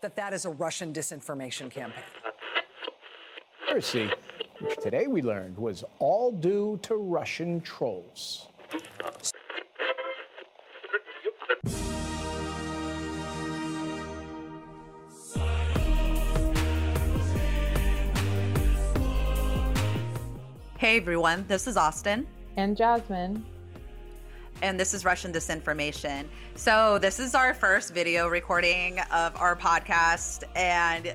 that that is a Russian disinformation campaign. Conspiracy, which today we learned was all due to Russian trolls. Hey everyone, this is Ostin. And Jazzmine. And this is Russian Disinformation. So, this is our first video recording of our podcast. And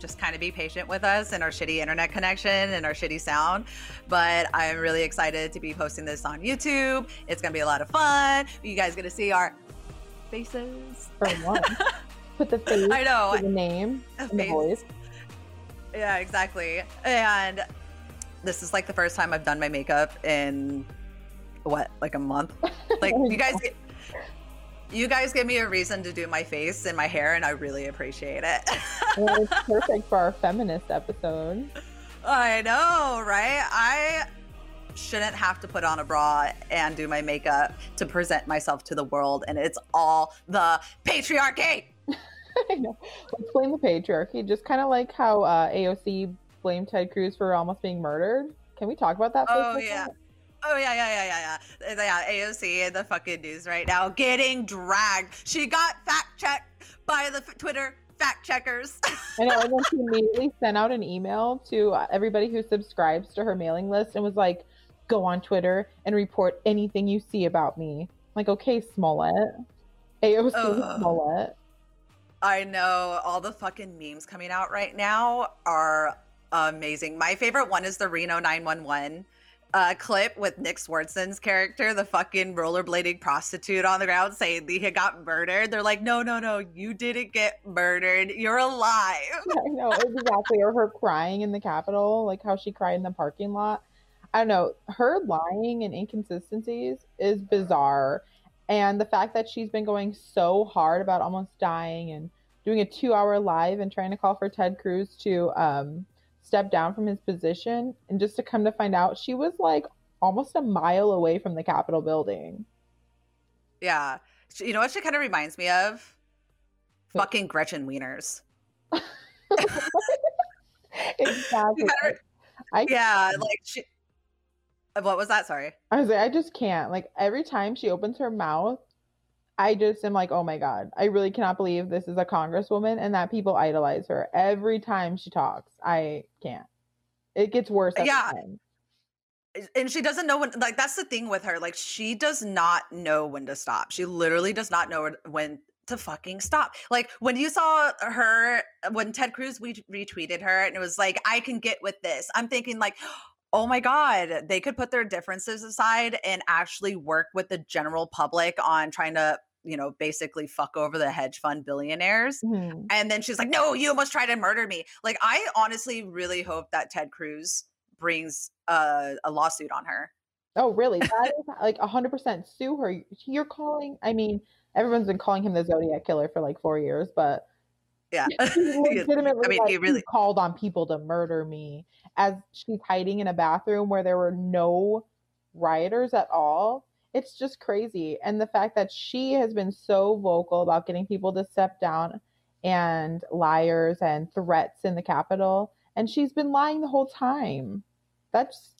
just kind of be patient with us and our shitty internet connection and our shitty sound. But I'm really excited to be posting this on YouTube. It's going to be a lot of fun. You guys going to see our faces. For one. Put the face I know. the name the voice. Yeah, exactly. And this is like the first time I've done my makeup in what, like a month? Like you guys you guys give me a reason to do my face and my hair and I really appreciate it. well, it's perfect for our feminist episode. I know, right? I shouldn't have to put on a bra and do my makeup to present myself to the world and it's all the patriarchy. I know. Let's blame the patriarchy, just kind of like how uh, AOC blamed Ted Cruz for almost being murdered. Can we talk about that? Oh yeah. Oh yeah, yeah, yeah, yeah, yeah. Yeah, AOC in the fucking news right now, getting dragged. She got fact checked by the Twitter fact checkers. And then she immediately sent out an email to everybody who subscribes to her mailing list and was like, "Go on Twitter and report anything you see about me." I'm like, okay, Smollett, AOC uh, Smollett. I know all the fucking memes coming out right now are amazing. My favorite one is the Reno 911 uh, clip with Nick Swardson's character, the fucking rollerblading prostitute on the ground saying he got murdered. They're like, no, no, no, you didn't get murdered. You're alive. I know, exactly. or her crying in the Capitol, like how she cried in the parking lot. I don't know. Her lying and inconsistencies is bizarre. And the fact that she's been going so hard about almost dying and doing a two hour live and trying to call for Ted Cruz to um, step down from his position. And just to come to find out, she was like almost a mile away from the Capitol building. Yeah. You know what she kind of reminds me of? Fucking Gretchen Wieners. exactly. I, yeah, like she. What was that? Sorry. I was like, I just can't. Like every time she opens her mouth, I just am like, oh my God, I really cannot believe this is a congresswoman and that people idolize her every time she talks. I can't. It gets worse. yeah. And she doesn't know when, like, that's the thing with her. Like, she does not know when to stop. She literally does not know when to fucking stop. Like, when you saw her, when Ted Cruz we retweeted her and it was like, I can get with this, I'm thinking, like, oh my god they could put their differences aside and actually work with the general public on trying to you know, basically fuck over the hedge fund billionaires. Mm-hmm. And then she's like, no, you almost tried to murder me. Like, I honestly really hope that Ted Cruz brings a, a lawsuit on her. Oh, really? That is like 100% sue her. You're calling, I mean, everyone's been calling him the Zodiac killer for like four years, but yeah, legitimately I mean, like, he really called on people to murder me as she's hiding in a bathroom where there were no rioters at all it's just crazy. And the fact that she has been so vocal about getting people to step down and liars and threats in the Capitol, and she's been lying the whole time. That's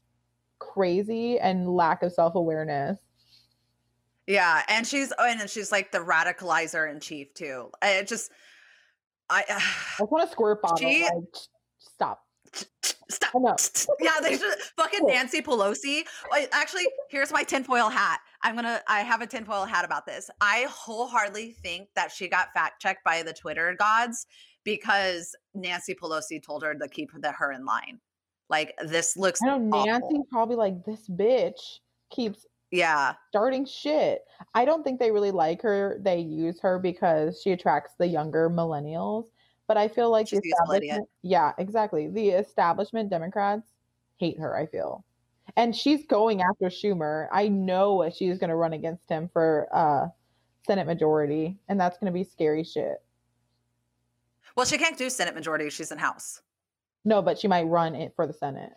crazy and lack of self awareness. Yeah, and she's oh, and she's like the radicalizer in chief too. It just, I, uh, I want to squirt bottle. She, like, stop. Yeah, they should fucking Nancy Pelosi. Oh, actually, here's my tinfoil hat. I'm gonna I have a tinfoil hat about this. I wholeheartedly think that she got fact checked by the Twitter gods because Nancy Pelosi told her to keep the, her in line. Like this looks. I know Nancy probably like this bitch keeps yeah starting shit. I don't think they really like her. They use her because she attracts the younger millennials but I feel like She's the establishment, yeah, exactly. The establishment Democrats hate her, I feel. And she's going after Schumer. I know she's going to run against him for uh, Senate majority, and that's going to be scary shit. Well, she can't do Senate majority. She's in House. No, but she might run it for the Senate.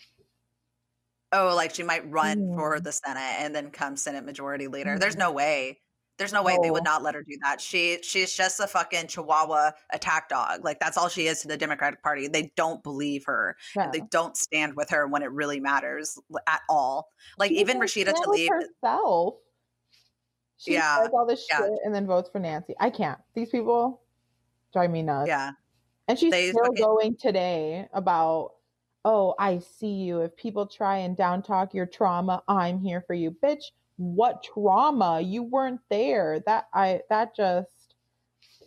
Oh, like she might run mm. for the Senate and then come Senate majority leader. Mm. There's no way. There's no way they would oh. not let her do that. She she's just a fucking chihuahua attack dog. Like that's all she is to the Democratic Party. They don't believe her. Yeah. They don't stand with her when it really matters at all. Like She even Rashida Tlaib. herself. She Yeah, all this yeah. shit and then votes for Nancy. I can't. These people drive me nuts. Yeah. And she's They still fucking- going today about, oh, I see you. If people try and down talk your trauma, I'm here for you. Bitch, what trauma? You weren't there. That I that just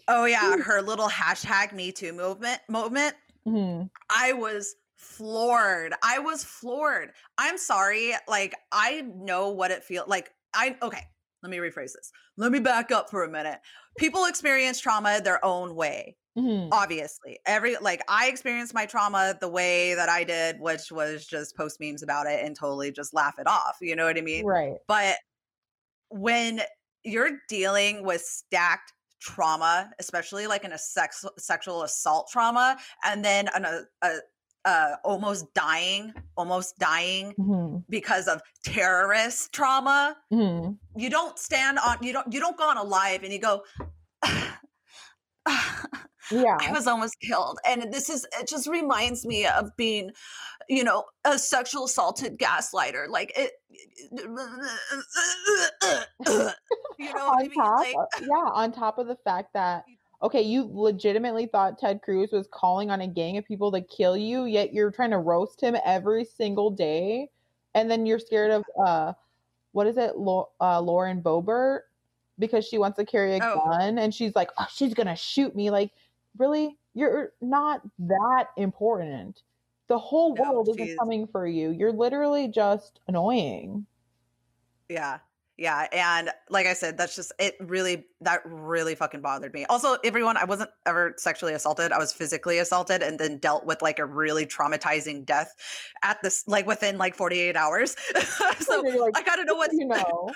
Oh yeah, her little hashtag Me Too movement movement. mhm. I was floored. I was floored. I'm sorry. Like I know what it feels like. I okay. Let me rephrase this. Let me back up for a minute. People experience trauma their own way. Mhm. Obviously, every like I experienced my trauma the way that I did, which was just post memes about it and totally just laugh it off. You know what I mean? right. But when you're dealing with stacked trauma, especially like in a sex sexual assault trauma, and then an, a, a, a almost dying, almost dying Mhm. because of terrorist trauma, Mhm. you don't stand on you don't you don't go on alive and you go. Yeah. I was almost killed. And this is, it just reminds me of being, you know, a sexual assaulted gaslighter. Like it, you know what I mean? top, Like, yeah, on top of the fact that okay, you legitimately thought Ted Cruz was calling on a gang of people to kill you, yet you're trying to roast him every single day, and then you're scared of uh, what is it, Lau- uh, Lauren Boebert, because she wants to carry a Oh. gun, and she's like, oh, she's gonna shoot me. Like, really, you're not that important. The whole No, world isn't coming for you. You're literally just annoying. yeah. Yeah. And like I said, that's just, it really, that really fucking bothered me. Also, everyone, I wasn't ever sexually assaulted. I was physically assaulted and then dealt with like a really traumatizing death at this, like within like 48 hours. so like, I gotta know what, you know.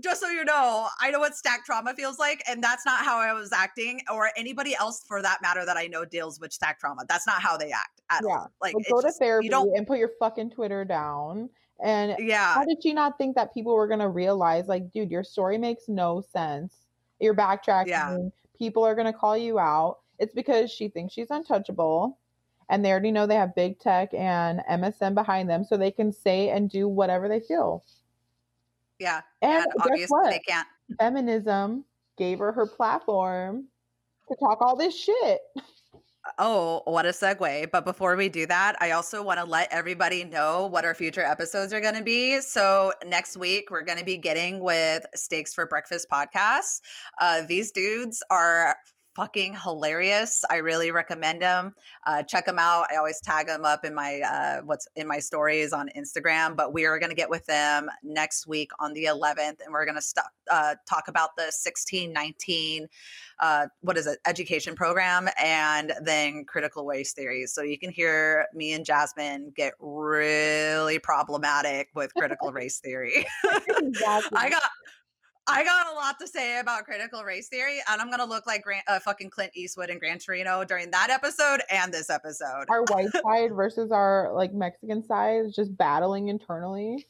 Just so you know, I know what stacked trauma feels like, and that's not how I was acting, or anybody else for that matter that I know deals with stacked trauma. That's not how they act at Yeah. all. Like, Like, go to just- therapy and put your fucking Twitter down. And Yeah, how did she not think that people were gonna realize, like, dude, your story makes no sense. You're backtracking. People are gonna call you out. It's because she thinks she's untouchable, and they already know they have big tech and MSM behind them, so they can say and do whatever they feel. Yeah, And, and guess obviously what? they can't. Feminism gave her her platform to talk all this shit. Oh, what a segue. But before we do that, I also want to let everybody know what our future episodes are going to be. So, next week, we're going to be getting with Steaks for Breakfast podcast. Uh, these dudes are fucking hilarious. I really recommend them. Uh, check them out. I always tag them up in my uh, what's in my stories on Instagram. But we are going to get with them next week on the 11th, and we're going to st- uh, talk about the 1619 uh, what is it education program and then critical race theories. so you can hear me and jazzmine get really problematic with critical race theory exactly. i got I got a lot to say about critical race theory, and I'm gonna look like Grant, uh, fucking Clint Eastwood and Gran Torino during that episode and this episode. our white side versus our like Mexican side is just battling internally.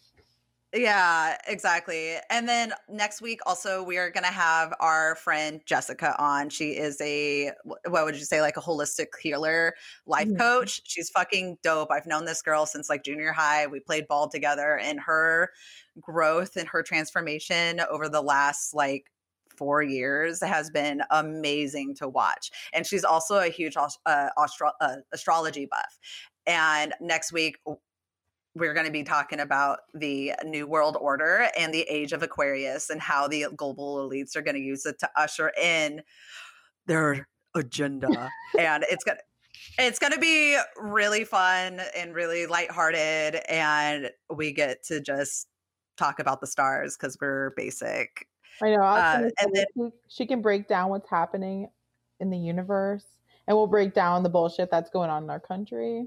Yeah, exactly. And then next week, also, we are going to have our friend Jessica on. She is a, what would you say, like a holistic healer life Mhm. coach. She's fucking dope. I've known this girl since like junior high. We played ball together, and her growth and her transformation over the last like four years has been amazing to watch. And she's also a huge uh, astro- uh, astrology buff. And next week, we're going to be talking about the new world order and the age of aquarius and how the global elites are going to use it to usher in their agenda and it's going to it's going to be really fun and really lighthearted and we get to just talk about the stars because we're basic I know. I Uh, and say, she, she can break down what's happening in the universe, and we'll break down the bullshit that's going on in our country,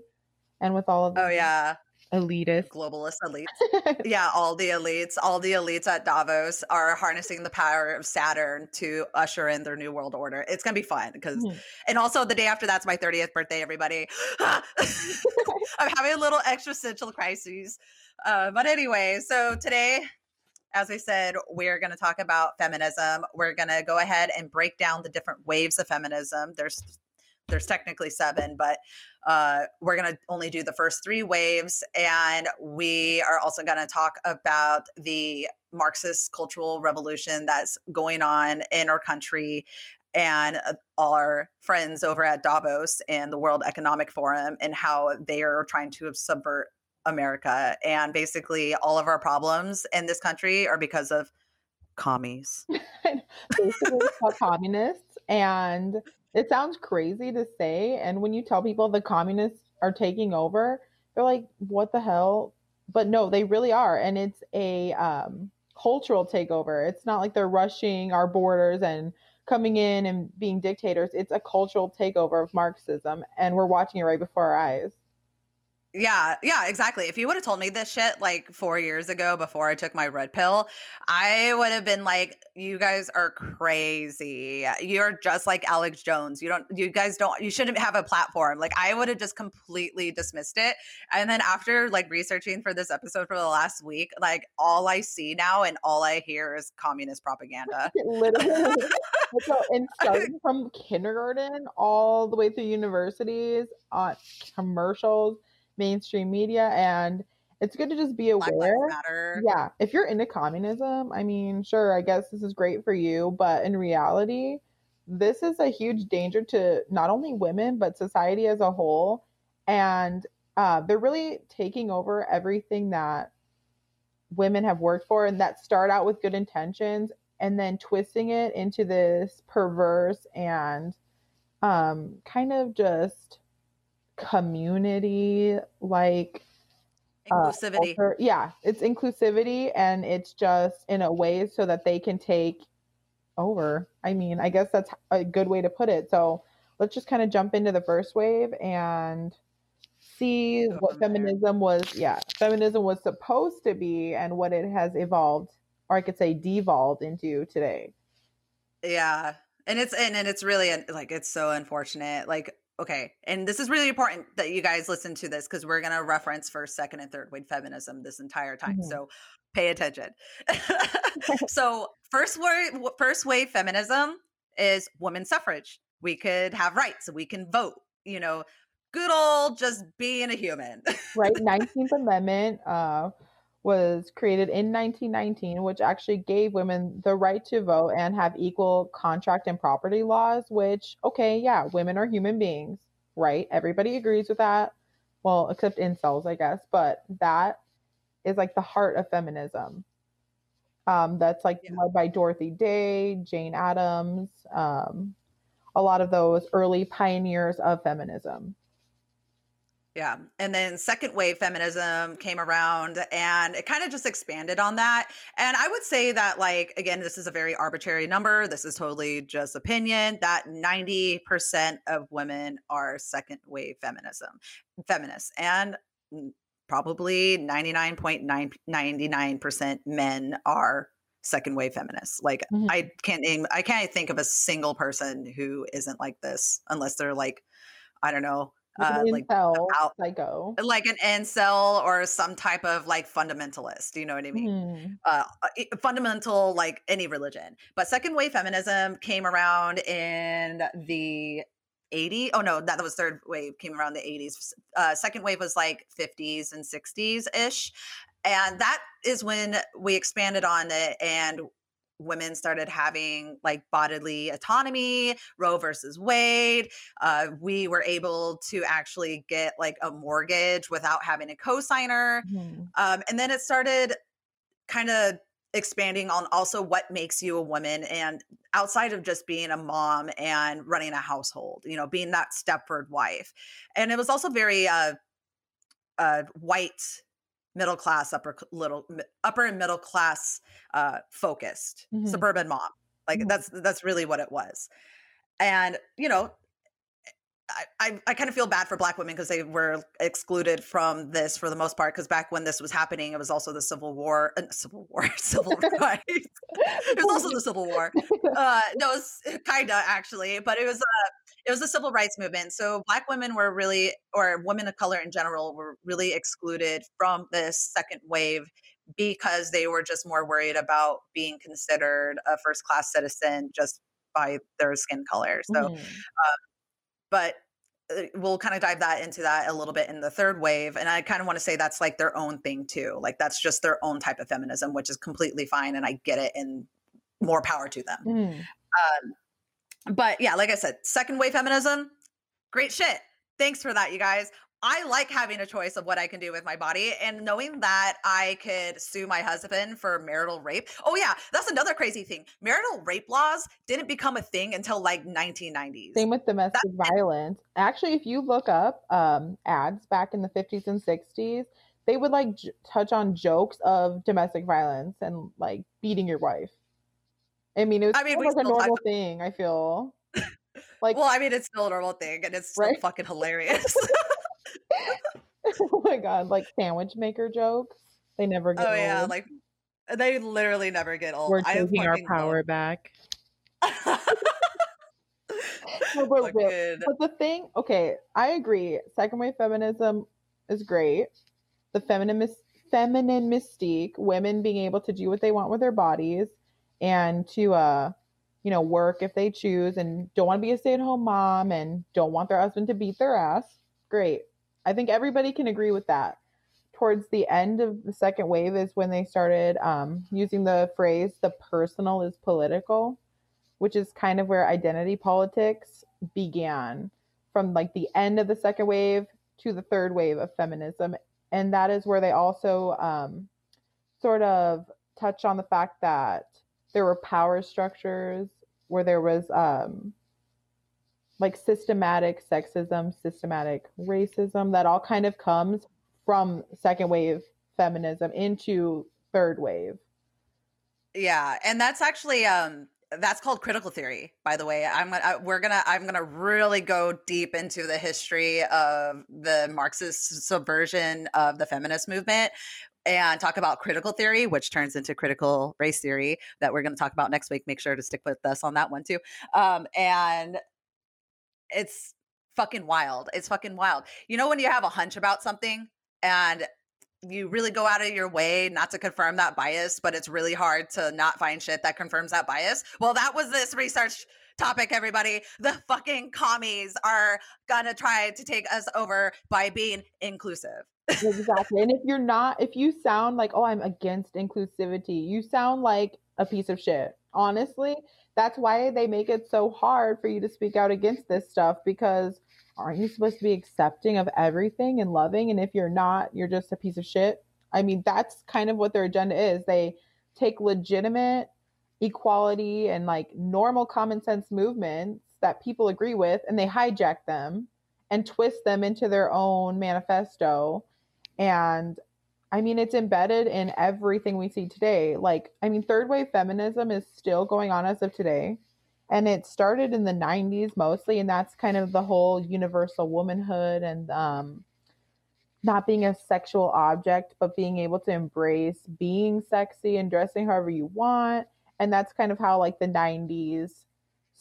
and with all of oh yeah elitists. globalist elites yeah, all the elites, all the elites at Davos are harnessing the power of Saturn to usher in their new world order. It's gonna be fun because, Mhm. and also the day after that's my 30th birthday, everybody. I'm having a little existential crises. Uh, but anyway, so today, as I said, we're going to talk about feminism. We're going to go ahead and break down the different waves of feminism. There's there's technically seven, but uh, we're going to only do the first three waves. And we are also going to talk about the Marxist cultural revolution that's going on in our country and uh, our friends over at Davos and the World Economic Forum and how they are trying to subvert America. And basically, all of our problems in this country are because of commies. Basically, communists. And it sounds crazy to say. And when you tell people the communists are taking over, they're like, what the hell? But no, they really are. And it's a um, cultural takeover. It's not like they're rushing our borders and coming in and being dictators. It's a cultural takeover of Marxism. And we're watching it right before our eyes. Yeah, yeah, exactly. If you would have told me this shit like four years ago before I took my red pill, I would have been like, you guys are crazy. You're just like Alex Jones. You don't, you guys don't, you shouldn't have a platform. Like, I would have just completely dismissed it. And then after like researching for this episode for the last week, like all I see now and all I hear is communist propaganda. Literally. so, and from kindergarten all the way through universities, on uh, commercials mainstream media and it's good to just be aware. Yeah, if you're into communism, I mean, sure, I guess this is great for you, but in reality, this is a huge danger to not only women but society as a whole, and uh, they're really taking over everything that women have worked for and that start out with good intentions and then twisting it into this perverse and um, kind of just community like uh, inclusivity. Uh, yeah, it's inclusivity and it's just in a way so that they can take over. I mean, I guess that's a good way to put it. So let's just kind of jump into the first wave and see what feminism was. Yeah, feminism was supposed to be and what it has evolved, or I could say devolved into today. Yeah. And it's and, and it's really like it's so unfortunate. Like okay and this is really important that you guys listen to this because we're going to reference first second and third wave feminism this entire time mm-hmm. so pay attention. So first wave first wave feminism is women's suffrage. We could have rights we can vote you know good old just being a human. Right 19th amendment uh was created in 1919, which actually gave women the right to vote and have equal contract and property laws, which, okay, yeah, women are human beings, right? Everybody agrees with that. Well, except incels, I guess, but that is like the heart of feminism. Um, that's like yeah. led by Dorothy Day, Jane Addams, um, a lot of those early pioneers of feminism. Yeah. And then second wave feminism came around and it kind of just expanded on that. And I would say that, like, again, this is a very arbitrary number. This is totally just opinion that 90% of women are second wave feminism, feminists. And probably 99.999% men are second wave feminists. Like mm-hmm. I can't name I can't think of a single person who isn't like this unless they're like I don't know, uh, like out, psycho, like an incel or some type of like fundamentalist. You know what I mean? Mm. Uh, fundamental, like any religion. But second wave feminism came around in the 80s. Oh no, that was third wave came around the 80s. Uh, second wave was like 50s and 60s ish. And that is when we expanded on it and women started having like bodily autonomy, Roe versus Wade. Uh, we were able to actually get like a mortgage without having a cosigner. Mm-hmm. Um, and then it started kind of expanding on also what makes you a woman and outside of just being a mom and running a household, you know, being that Stepford wife. And it was also very uh, uh, white middle class, upper little upper and middle class uh, focused mm-hmm. suburban mom. Like mm-hmm. that's that's really what it was. And you know, I, I, I kind of feel bad for black women because they were excluded from this for the most part. Because back when this was happening, it was also the Civil War, uh, Civil War, Civil Rights. it was also the Civil War. Uh, no, it was kinda actually, but it was uh, it was the civil rights movement. So black women were really, or women of color in general, were really excluded from this second wave because they were just more worried about being considered a first class citizen just by their skin color. So, Mhm. But uh, we'll kind of dive that into that a little bit in the third wave and i kind of want to say that's like their own thing too like that's just their own type of feminism which is completely fine and i get it and more power to them. Mhm. but yeah like i said second wave feminism great shit. Thanks for that you guys i like having a choice of what i can do with my body and knowing that i could sue my husband for marital rape oh yeah that's another crazy thing marital rape laws didn't become a thing until like 1990s Same with domestic violence. Actually, if you look up um, ads back in the 50s and 60s, they would like j- touch on jokes of domestic violence and like beating your wife. I mean, it was I mean, kind we of like a normal thing. I feel like, well i mean it's still a normal thing and it's still Right? fucking hilarious oh my god, like sandwich maker jokes. They never get old. oh yeah like they literally never get old We're taking our power love- back. No, but real- But the thing, okay, I agree. Second wave feminism is great. The feminine feminine mystique, women being able to do what they want with their bodies and to uh you know, work if they choose and don't want to be a stay-at-home mom and don't want their husband to beat their ass. Great. I think everybody can agree with that. Towards the end of the second wave is when they started um, using the phrase "the personal is political," which is kind of where identity politics began from like the end of the second wave to the third wave of feminism and that is where they also um, sort of touch on the fact that there were power structures where there was um, like systematic sexism systematic racism that all kind of comes from second wave feminism into third wave Yeah, and that's actually um that's called critical theory, by the way. I'm gonna I, we're gonna I'm gonna really go deep into the history of the Marxist subversion of the feminist movement and talk about critical theory, which turns into critical race theory that we're gonna talk about next week. Make sure to stick with us on that one too. Um, and it's fucking wild. It's fucking wild. You know when you have a hunch about something and you really go out of your way not to confirm that bias, but it's really hard to not find shit that confirms that bias. Well, that was this research topic, everybody. The fucking commies are gonna try to take us over by being inclusive. exactly. And if you're not, if you sound like, oh, I'm against inclusivity, you sound like a piece of shit. Honestly, that's why they make it so hard for you to speak out against this stuff because aren't you supposed to be accepting of everything and loving? And if you're not, you're just a piece of shit. I mean, that's kind of what their agenda is. They take legitimate equality and like normal common sense movements that people agree with and they hijack them and twist them into their own manifesto. And I mean, it's embedded in everything we see today. Like, I mean, third wave feminism is still going on as of today. And it started in the 90s mostly. And that's kind of the whole universal womanhood and um, not being a sexual object, but being able to embrace being sexy and dressing however you want. And that's kind of how, like, the 90s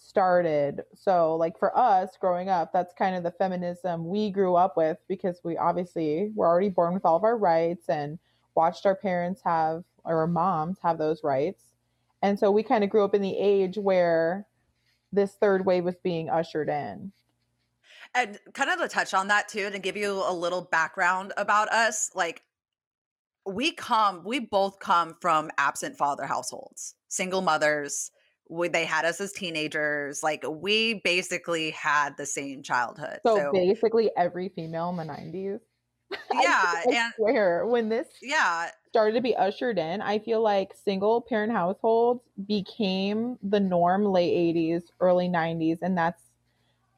started. So, like for us growing up, that's kind of the feminism we grew up with because we obviously were already born with all of our rights and watched our parents have or our moms have those rights. And so we kind of grew up in the age where this third wave was being ushered in. And kind of to touch on that too, to give you a little background about us, like we come, we both come from absent father households, single mothers. We, they had us as teenagers. Like we basically had the same childhood. So, basically every female in the 90s. yeah, I and swear when this yeah, started to be ushered in, I feel like single parent households became the norm late 80s, early 90s. And that's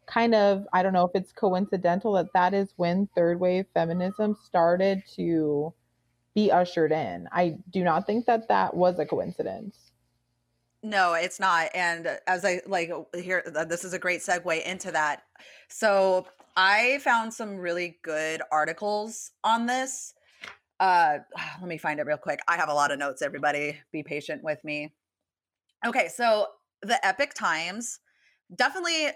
kind of, I don't know if it's coincidental that that is when third wave feminism started to be ushered in. I do not think that that was a coincidence. No, it's not. And as I like here, this is a great segue into that. So I found some really good articles on this. Uh, let me find it real quick. I have a lot of notes, everybody. Be patient with me. Okay, so the Epoch Times, definitely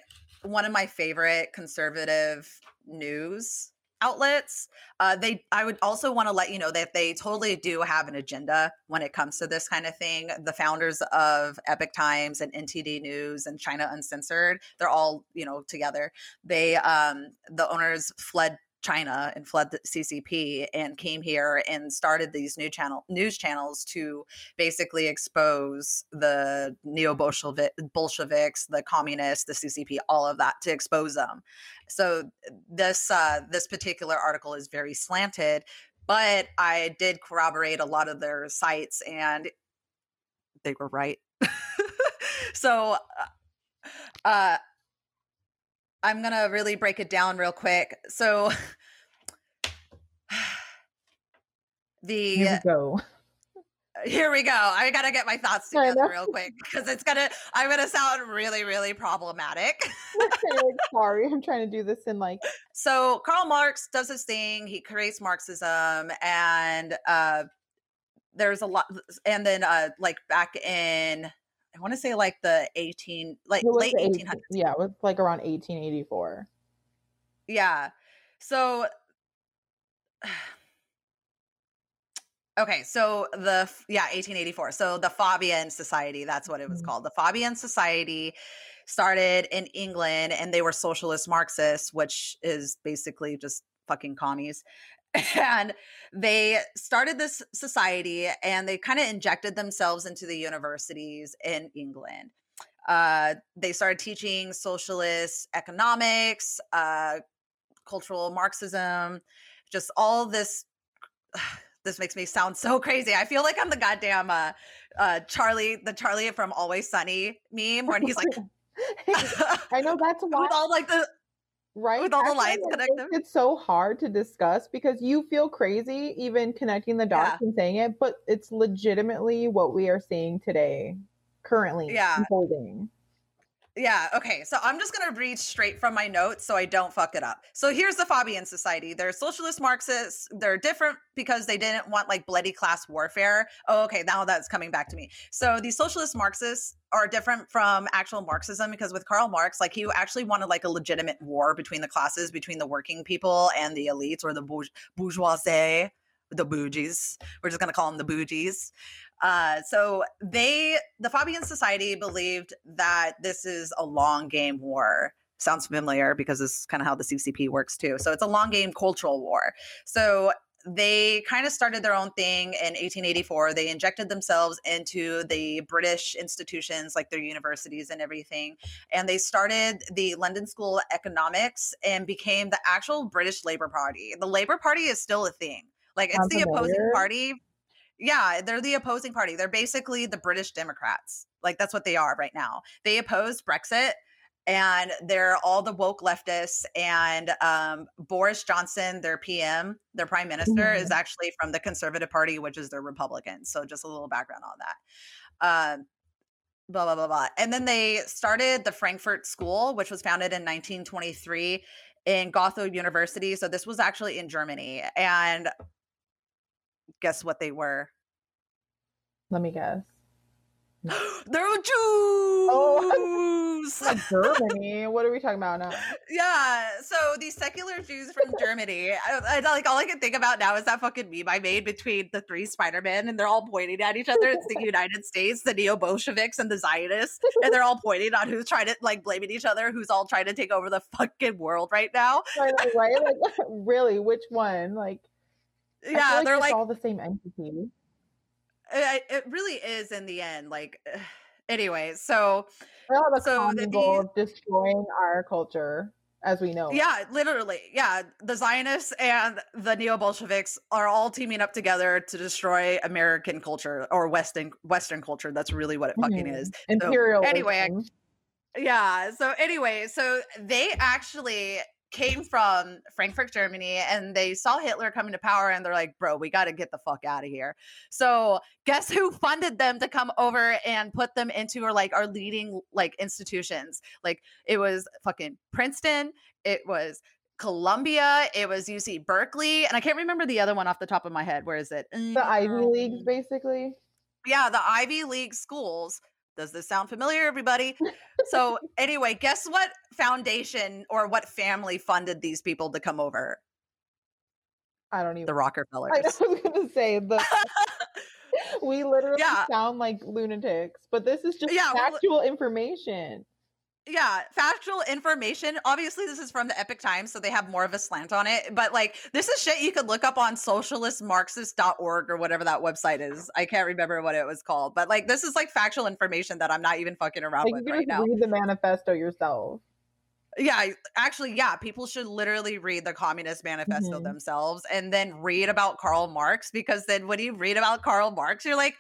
one of my favorite conservative news outlets. Uh, they, I would also want to let you know that they totally do have an agenda when it comes to this kind of thing. The founders of Epoch Times and NTD News and China Uncensored, they're all you know together. They, um, the owners fled China and fled the CCP and came here and started these new channel news channels to basically expose the neo Bolsheviks, the communists, the CCP, all of that to expose them. So this uh, this particular article is very slanted, but I did corroborate a lot of their sites and they were right. so uh, uh I'm going to really break it down real quick. So the Here we go. Here we go. I got to get my thoughts together real quick because it's going to I'm going to sound really really problematic. Sorry, I'm trying to do this in like So, Karl Marx does his thing. He creates Marxism and uh there's a lot and then uh like back in I want to say like the 18, like late 1800s. Yeah, it was like around 1884. Yeah. So, okay. So the, yeah, 1884. So the Fabian Society, that's what it was mm-hmm. called. The Fabian Society started in England and they were socialist Marxists, which is basically just fucking commies. and they started this society and they kind of injected themselves into the universities in England. Uh, they started teaching socialist economics, uh, cultural Marxism, just all this. This makes me sound so crazy. I feel like I'm the goddamn uh, uh, Charlie, the Charlie from Always Sunny meme, when he's like, I know that's why. With all like the right? With all the lines connected? it's so hard to discuss because you feel crazy even connecting the dots yeah. and saying it but it's legitimately what we are seeing today currently yeah. unfolding yeah. Okay. So I'm just going to read straight from my notes so I don't fuck it up. So here's the Fabian Society. They're socialist Marxists. They're different because they didn't want like bloody class warfare. Oh, okay. Now that's coming back to me. So these socialist Marxists are different from actual Marxism because with Karl Marx, like he actually wanted like a legitimate war between the classes, between the working people and the elites or the bourgeoisie the bougies. We're just going to call them the bougies. Uh, so they, the Fabian Society, believed that this is a long game war. Sounds familiar because this is kind of how the CCP works too. So it's a long game cultural war. So they kind of started their own thing in 1884. They injected themselves into the British institutions, like their universities and everything. And they started the London School of Economics and became the actual British Labour Party. The Labour Party is still a thing. Like it's the opposing party yeah, they're the opposing party. They're basically the British Democrats. Like that's what they are right now. They oppose Brexit and they're all the woke leftists and um, boris johnson their pm their prime minister mm-hmm. is actually from the conservative party which is the republicans so just a little background on that uh, blah blah blah blah and then they started the frankfurt school which was founded in 1923 in Goethe University. So this was actually in Germany. And guess what they were? Let me guess. They're oh, Jews. Oh, Germany. What are we talking about now? Yeah. So these secular Jews from Germany. I, I, like all I can think about now is that fucking meme I made between the three Spider Men, and they're all pointing at each other. It's the United States, the neo Bolsheviks, and the Zionists, and they're all pointing on who's trying to like blaming each other, who's all trying to take over the fucking world right now. Right. right? Like, really, which one? Like yeah, like they're like all the same entity. It, it really is in the end. Like, anyway, so so the goal of destroying our culture as we know. Yeah, literally. Yeah, the Zionists and the neo Bolsheviks are all teaming up together to destroy American culture or Western Western culture. That's really what it fucking mm-hmm. is. Imperial. So, anyway, yeah. So anyway, so they actually came from Frankfurt, Germany, and they saw Hitler coming to power and they're like, bro, we got to get the fuck out of here. So, guess who funded them to come over and put them into or like our leading like institutions? Like, it was fucking Princeton, it was Columbia, it was UC Berkeley, and I can't remember the other one off the top of my head. Where is it? The Ivy Leagues, mm. basically. Yeah, the Ivy League schools does this sound familiar, everybody? so, anyway, guess what foundation or what family funded these people to come over? I don't even. The Rockefellers. I was gonna say the. we literally Yeah. sound like lunatics, but this is just Yeah, well, factual information. Yeah factual information obviously this is from the epoch times so they have more of a slant on it but like this is shit you could look up on socialistmarxist.org or whatever that website is i can't remember what it was called but like this is like factual information that i'm not even fucking around Like with you right now read the manifesto yourself. yeah actually yeah people should literally read the communist manifesto Mhm. themselves and then read about karl marx because then when you read about karl marx you're like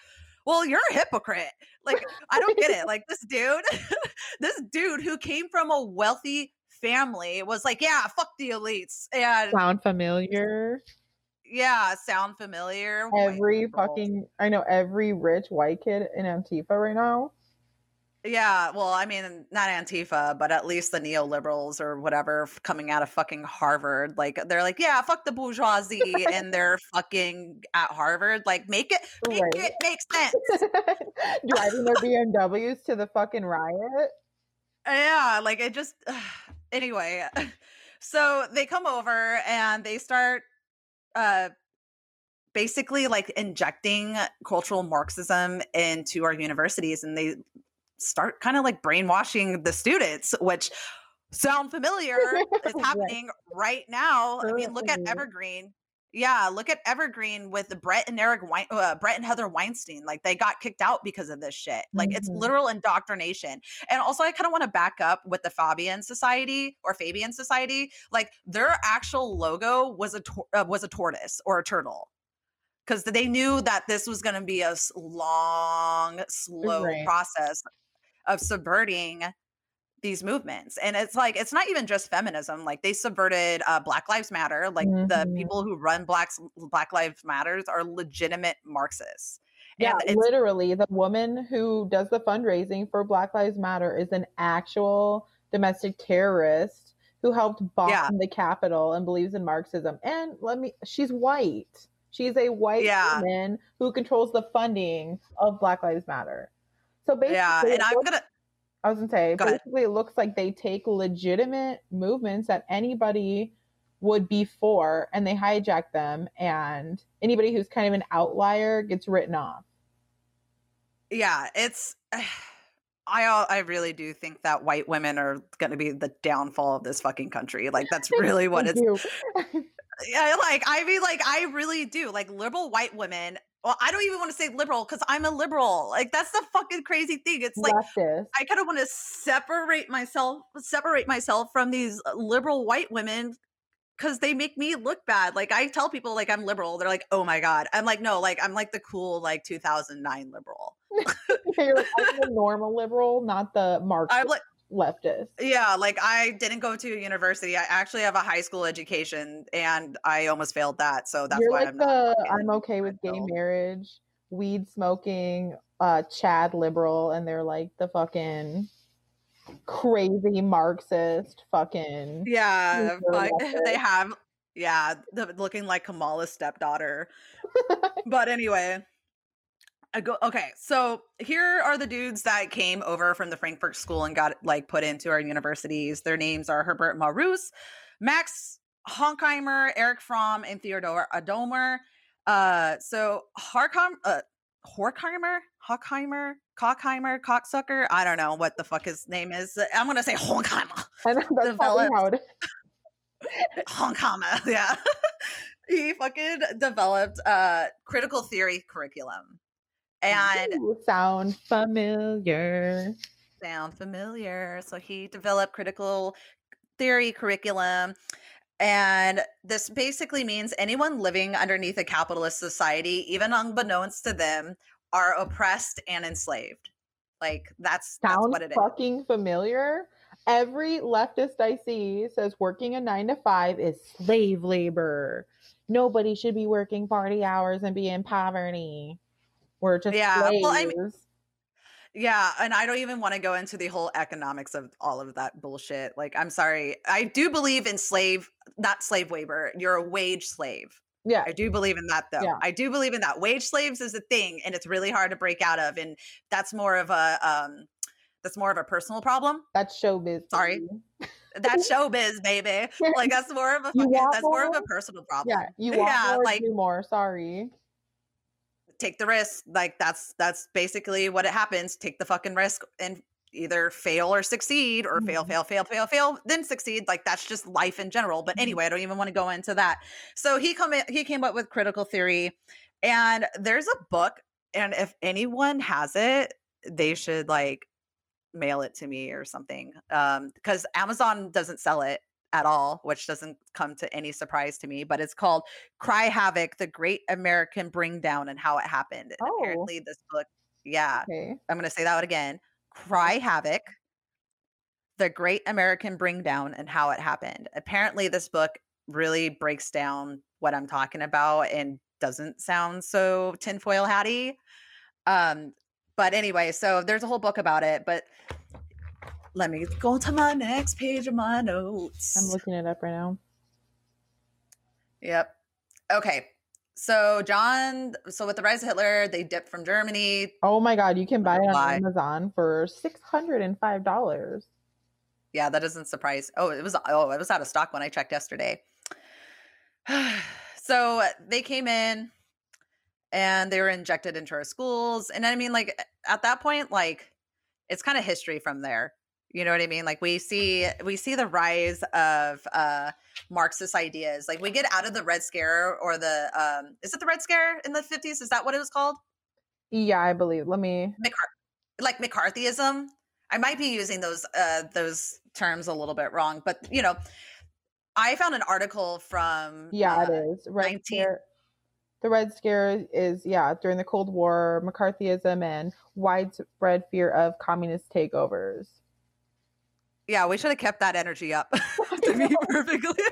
well you're a hypocrite like i don't get it like this dude this dude who came from a wealthy family was like yeah fuck the elites and Sound familiar? yeah sound familiar Every fucking I know every rich white kid in Antifa right now. Yeah well i mean not antifa but at least the neoliberals or whatever f- coming out of fucking harvard like they're like yeah fuck the bourgeoisie and they're fucking at harvard like make it make Right. it make sense Driving their BMWs to the fucking riot. yeah like it just anyway so they come over and they start uh basically like injecting cultural marxism into our universities and they start kind of like brainwashing the students which sound familiar is Right. happening right now. I mean look at evergreen. Yeah look at evergreen with bret and eric Wein- uh, bret and heather weinstein like they got kicked out because of this shit. Like it's Mhm. literal indoctrination. And also i kind of want to back up with the fabian society or fabian society. Like their actual logo was a tor- uh, was a tortoise or a turtle. Because they knew that this was going to be a long slow Right. process of subverting these movements and it's like it's not even just feminism like they subverted uh, black lives matter like the Mhm. people who run blacks black lives matters are legitimate marxists Yeah, literally, the woman who does the fundraising for Black Lives Matter is an actual domestic terrorist who helped bomb Yeah. the Capitol and believes in Marxism. And let me, she's white. She's a white Yeah. woman who controls the funding of Black Lives Matter. So basically, yeah and i'm looks- gonna I was gonna say, Go ahead. basically, it looks like they take legitimate movements that anybody would be for, and they hijack them, and anybody who's kind of an outlier gets written off. yeah it's i i really do think that white women are going to be the downfall of this fucking country like that's really what it's yeah like i mean like i really do like liberal white women well i don't even want to say liberal because i'm a liberal like that's the fucking crazy thing it's like leftist. I kind of want to separate myself separate myself from these uh, liberal white women because they make me look bad. Like I tell people like I'm liberal, they're like, "Oh my god." I'm like, "No, like I'm like the cool like 2009 liberal." You're like, I'm the normal liberal, not the Marxist I'm like, leftist. yeah, like I didn't go to university. I actually have a high school education, and I almost failed that. So that's You're why like I'm not. the I'm okay with gay marriage, weed smoking, uh, Chad liberal, and they're like the fucking crazy Marxist fucking. Yeah, You're they have. Yeah, the, looking like Kamala's stepdaughter. but anyway, go. Okay, so here are the dudes that came over from the Frankfurt School and got like put into our universities. Their names are Herbert Marcuse, Max Honkheimer, Eric Fromm, and Theodore Adomer. Uh, so Harkheimer, uh, Horkheimer, Hockheimer, Cockheimer, Cocksucker. I don't know what the fuck his name is. I'm gonna say Honkheimer. I know that's probably how it Honkama, yeah. he fucking developed a critical theory curriculum. And Ooh, sound familiar. sound familiar. So he developed critical theory curriculum. And this basically means anyone living underneath a capitalist society, even unbeknownst to them, are oppressed and enslaved. Like that's that's Sound what it is. fucking familiar. Every leftist I see says working a nine to five is slave labor. Nobody should be working 40 hours and be in poverty. We're just Yeah, slaves. well, I mean- Yeah, and I don't even want to go into the whole economics of all of that bullshit. Like, I'm sorry. I do believe in slave, not slave labor. You're a wage slave. yeah, I do believe in that though. Yeah. I do believe in that. Wage slaves is a thing and it's really hard to break out of and that's more of a um that's more of a personal problem. that's showbiz. Sorry. that's showbiz, baby. Like that's more of a fucking, that's more of a personal problem. Yeah, you want Yeah, more, like- do more. Sorry. Take the risk. Like that's that's basically what it happens. Take the fucking risk and either fail or succeed or fail, Mhm. fail, fail, fail, fail, then succeed. Like that's just life in general. But Mhm. anyway, I don't even want to go into that. So he come in, he came up with critical theory. And there's a book, and if anyone has it, they should like mail it to me or something. Um, because Amazon doesn't sell it at all, which doesn't come to any surprise to me, but it's called Cry Havoc, the Great American Bring Down and How It Happened. And Oh. apparently this book, yeah, Okay. I'm gonna say that again. Cry Havoc, the Great American Bring Down and How It Happened. Apparently, this book really breaks down what I'm talking about and doesn't sound so tinfoil hatty. Um, but anyway, so there's a whole book about it, but let me go to my next page of my notes. I'm looking it up right now. Yep. Okay. So John, so with the rise of Hitler, they dipped from Germany. Oh my god, you can buy it on? Amazon for six hundred and five dollars. Yeah, that doesn't surprise. Oh, it was oh, it was out of stock when I checked yesterday. so they came in and they were injected into our schools. And I mean, like at that point, like it's kind of history from there. You know what I mean? Like we see we see the rise of uh Marxist ideas. Like we get out of the Red Scare or the um is it the Red Scare in the 50s? Is that what it was called? Yeah, I believe. Let me. Like McCarthyism. I might be using those uh those terms a little bit wrong, but you know, I found an article from Yeah, uh, it is. Red 19 Scare. The Red Scare is yeah during the Cold War, McCarthyism and widespread fear of communist takeovers. Yeah, we should have kept that energy up. to be perfectly,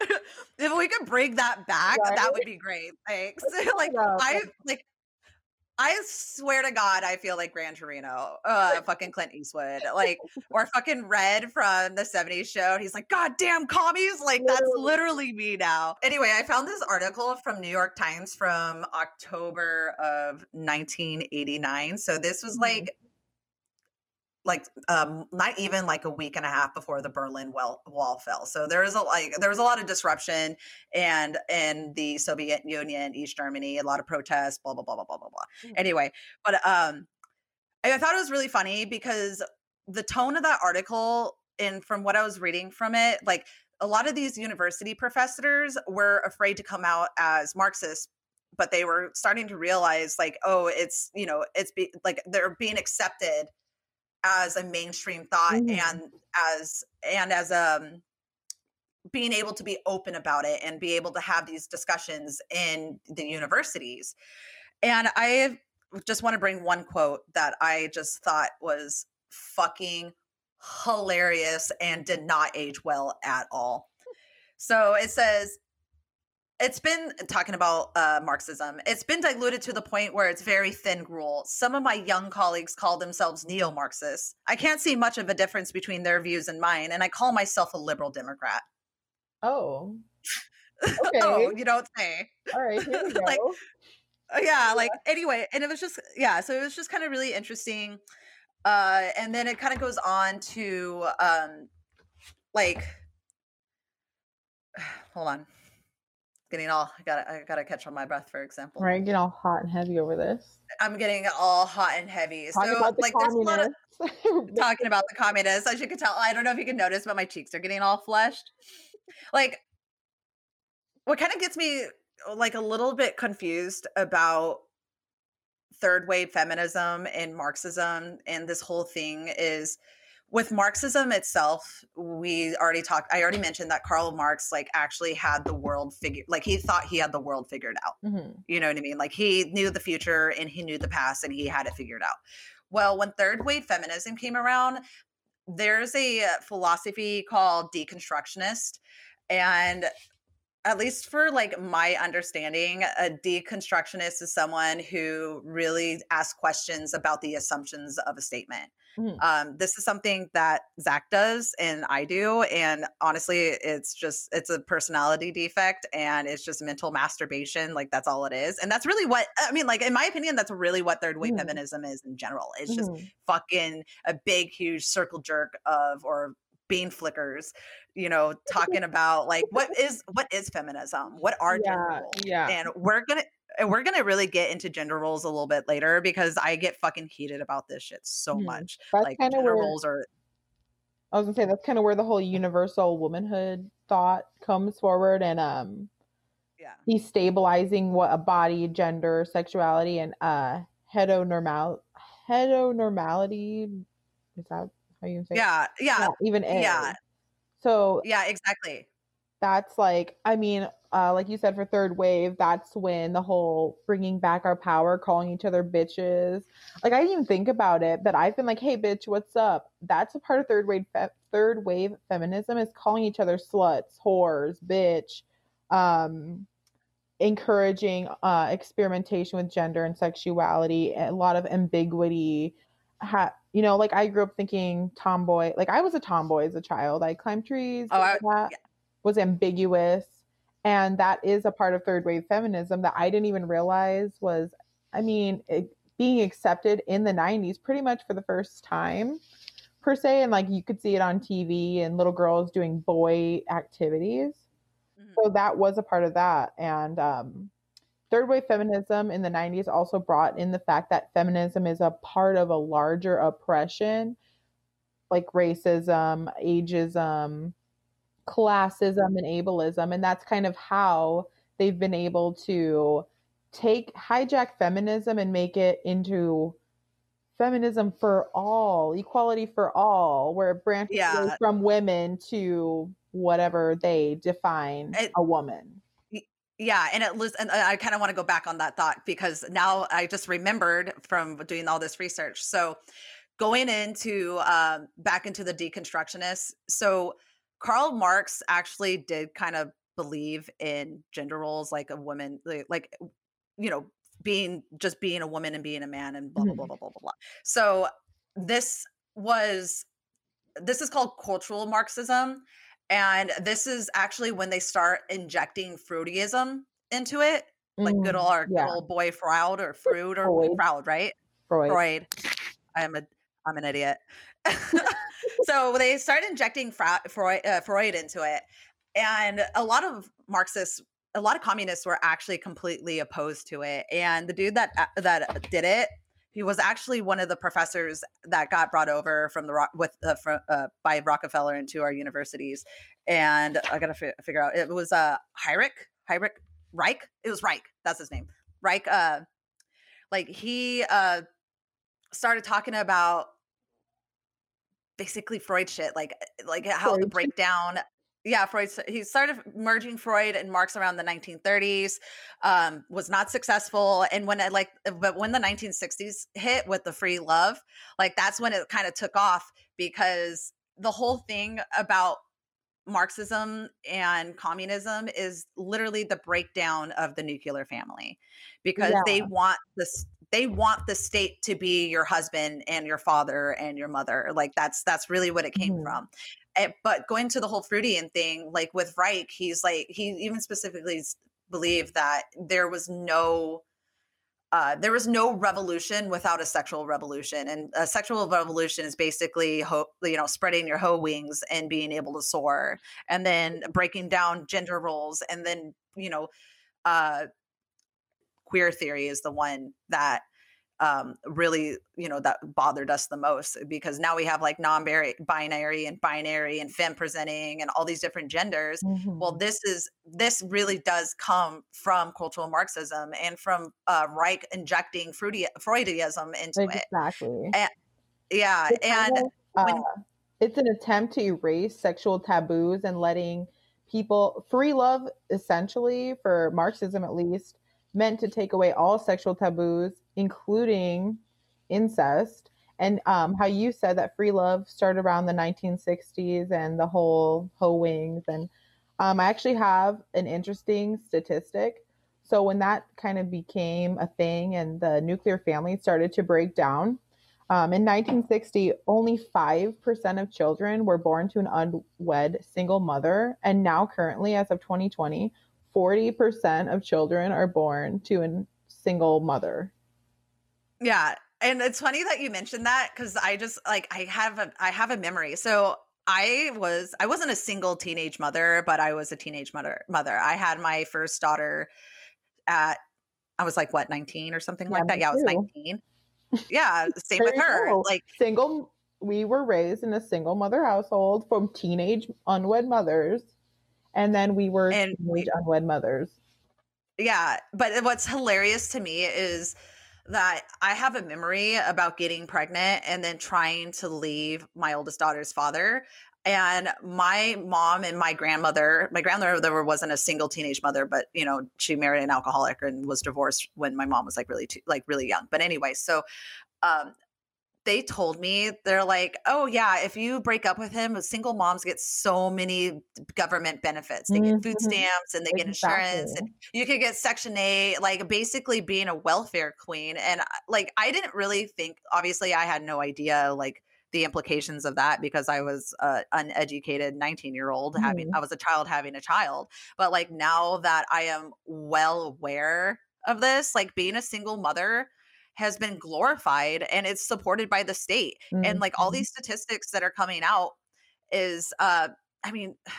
if we could bring that back, that would be great. Thanks. like Yeah, I like. I swear to God, I feel like Gran Torino, uh, fucking Clint Eastwood, like, or fucking Red from the 70s show. And he's like, God damn commies. Like, that's Literally. me now. Anyway, I found this article from New York Times from October of 1989. So this was Mhm. like, like um not even like a week and a half before the berlin wall, wall fell so there was a like there was a lot of disruption and in the soviet union east germany a lot of protests blah blah blah blah blah blah blah Mhm. anyway but um I, I thought it was really funny because the tone of that article and from what i was reading from it like a lot of these university professors were afraid to come out as marxists but they were starting to realize like oh it's you know it's be, like they're being accepted as a mainstream thought Mhm. and as and as um being able to be open about it and be able to have these discussions in the universities and i just want to bring one quote that i just thought was fucking hilarious and did not age well at all so it says it's been talking about uh, Marxism. It's been diluted to the point where it's very thin gruel. Some of my young colleagues call themselves neo Marxists. I can't see much of a difference between their views and mine, and I call myself a liberal Democrat. Oh. Okay. oh, you don't say. All right. Here we go. Like, Uh, yeah, like anyway, and it was just yeah, so it was just kind of really interesting. Uh, and then it kind of goes on to um, like, hold on, getting all I gotta I gotta catch on my breath. For example, right, getting all hot and heavy over this. I'm getting all hot and heavy. So the like, there's a lot of talking about the communists. As you can tell, I don't know if you can notice, but my cheeks are getting all flushed. Like, what kind of gets me like a little bit confused about third wave feminism and Marxism and this whole thing is with Marxism itself, we already talked. I already mentioned that Karl Marx like actually had the world figured, like he thought he had the world figured out. Mhm. You know what I mean? Like he knew the future and he knew the past and he had it figured out. Well, when third wave feminism came around, there's a philosophy called deconstructionist. And at least for like my understanding, a deconstructionist is someone who really asks questions about the assumptions of a statement. Mhm. Um, this is something that Zach does and I do. And honestly, it's just, it's a personality defect and it's just mental masturbation. Like that's all it is. And that's really what, I mean, like, in my opinion, that's really what third wave Mhm. feminism is in general. It's just Mhm. fucking a big, huge circle jerk of, or bean flickers, you know, talking about like what is what is feminism? What are Yeah, yeah. And we're gonna and we're gonna really get into gender roles a little bit later because I get fucking heated about this shit so Mhm. much. That's like gender where roles are I was gonna say that's kind of where the whole universal womanhood thought comes forward, and um, yeah. destabilizing what a body, gender, sexuality, and uh, heteronormal heteronormality is that how you say? it? Yeah, yeah, Yeah, even is. yeah. So yeah, exactly. that's like i mean uh like you said for third wave that's when the whole bringing back our power calling each other bitches. Like i didn't even think about it but i've been like hey bitch what's up? That's a part of third wave fe- third wave feminism is calling each other sluts whores bitch um encouraging uh experimentation with gender and sexuality a lot of ambiguity. Ha- you know like i grew up thinking tomboy like i was a tomboy as a child. I climbed trees Oh, I- that, was ambiguous and that is a part of third wave feminism that i didn't even realize was i mean it, being accepted in the 90s pretty much for the first time per se and like you could see it on tv and little girls doing boy activities Mhm. so that was a part of that and um third wave feminism in the 90s also brought in the fact that feminism is a part of a larger oppression like racism ageism classism and ableism and that's kind of how they've been able to take hijack feminism and make it into feminism for all equality for all where it branches Yeah. from women to whatever they define It- a woman Yeah, and it was, and I kind of want to go back on that thought because now I just remembered from doing all this research. So, going into um, back into the deconstructionists, so Karl Marx actually did kind of believe in gender roles, like a woman, like, you know, being just being a woman and being a man, and blah blah blah blah blah blah blah. So this was this is called cultural Marxism. And this is actually when they start injecting Freudism into it, like good Mm, old, our yeah. good old boy Freud or Freud or Freud. Freud, right? Freud. Freud. I'm a I'm an idiot. so they started injecting Fra- Freud, uh, Freud into it, and a lot of Marxists, a lot of communists were actually completely opposed to it. And the dude that uh, that did it, he was actually one of the professors that got brought over from the with uh, fro- uh, by Rockefeller into our universities. And I gotta fi- figure out it was uh Heinrich Heinrich Reich. It was Reich. That's his name. Reich. Uh, like he uh started talking about basically Freud shit, like eh, like eh, how the breakdown. Yeah, Freud. He started merging Freud and Marx around the 1930s. Um, was not successful, and when I like, eh, but when the 1960s hit with the free love, like that's when it kind of took off because the whole thing about Marxism and communism is literally the breakdown of the nuclear family because they want this they want the state to be your husband and your father and your mother like that's that's really what it came Mhm. from Eh, but going to the whole Freudian thing like with Reich he's like he even specifically believed that there was no uh, there was no revolution without a sexual revolution, and a sexual revolution is basically, ho- you know, spreading your hoe wings and being able to soar, and then breaking down gender roles, and then you know, uh, queer theory is the one that um, really, you know, that bothered us the most because now we have like non-binary and binary and femme presenting and all these different genders well Mhm. this is this really does come from cultural marxism and from uh reich injecting Freudi- freudism into it exactly. yeah It's and of, when- uh, it's an attempt to erase sexual taboos and letting people free love essentially for marxism at least meant to take away all sexual taboos including incest. And um, how you said that free love started around the 1960s and the whole hoe wings. And um, i actually have an interesting statistic. So when that kind of became a thing and the nuclear family started to break down um, in 1960, only 5% of children were born to an unwed single mother. And now, currently, as of 2020, 40% of children are born to a single mother. yeah and it's funny that you mentioned that because i just like i have a i have a memory so I was I wasn't a single teenage mother, but I was a teenage mother. Mother. I had my first daughter at I was like what 19 or something Yeah, like that. Yeah, I was 19. Yeah, same with her. go. Like single we were raised in a single mother household from teenage unwed mothers and then we were And we- unwed mothers Yeah, but what's hilarious to me is that I have a memory about getting pregnant and then trying to leave my oldest daughter's father. And my mom and my grandmother, my grandmother wasn't a single teenage mother, but you know, she married an alcoholic and was divorced when my mom was like really too, like really young. But anyway, so um they told me they're like, oh yeah, if you break up with him, single moms get so many government benefits. They get food Mhm. stamps and they get insurance and you could get section 8 like basically being a welfare queen and like i didn't really think obviously i had no idea like the implications of that because i was a uneducated 19 year old having Mhm. i was a child having a child but like now that i am well aware of this like being a single mother has been glorified and it's supported by the state and like all Mhm. these statistics that are coming out is uh i mean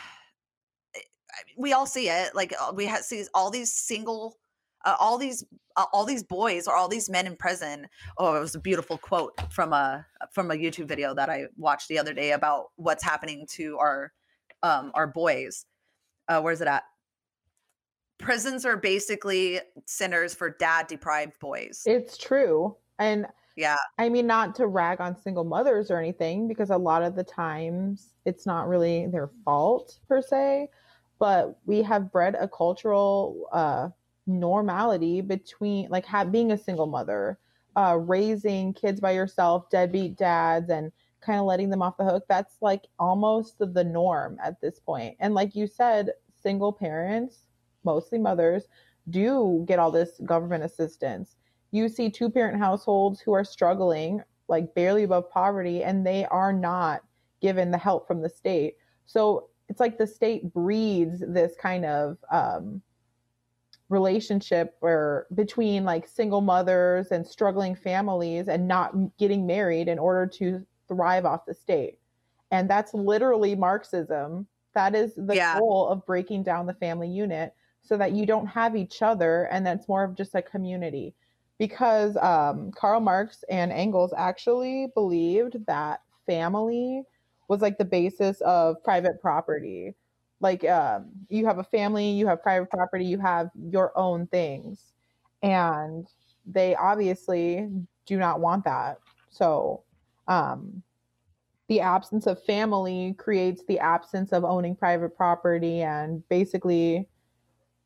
we all see it. Like uh, we have see all these single, uh, all these, uh, all these boys or all these men in prison. Oh, it was a beautiful quote from a from a YouTube video that I watched the other day about what's happening to our um our boys. Uh, where's it at? Prisons are basically centers for dad deprived boys. it's true and yeah, I mean, not to rag on single mothers or anything, because a lot of the times it's not really their fault per se, but we have bred a cultural uh, normality between like ha- being a single mother, uh, raising kids by yourself, deadbeat dads, and kind of letting them off the hook. That's like almost the- the norm at this point. And like you said, single parents, mostly mothers, do get all this government assistance. You see two parent households who are struggling like barely above poverty and they are not given the help from the state. So it's like the state breeds this kind of um, relationship where between like single mothers and struggling families and not getting married in order to thrive off the state. And that's literally marxism. That is the Yeah. goal of breaking down the family unit so that you don't have each other and that's more of just a community because um, Karl Marx and Engels actually believed that family was like the basis of private property. Like um, you have a family, you have private property, you have your own things, and they obviously do not want that. So um, the absence of family creates the absence of owning private property and basically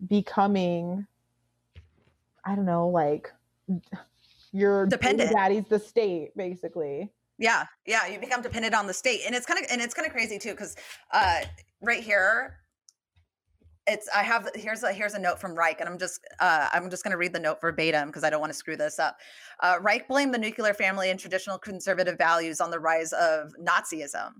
becoming I don't know, like your Dependent. daddy's the state, basically. Yeah, yeah, you become dependent on the state, and it's kind of and it's kind of crazy too because uh, right here, it's I have here's a here's a note from Reich, and I'm just uh, I'm just going to read the note verbatim because I don't want to screw this up. Uh, Reich blamed the nuclear family and traditional conservative values on the rise of Nazism.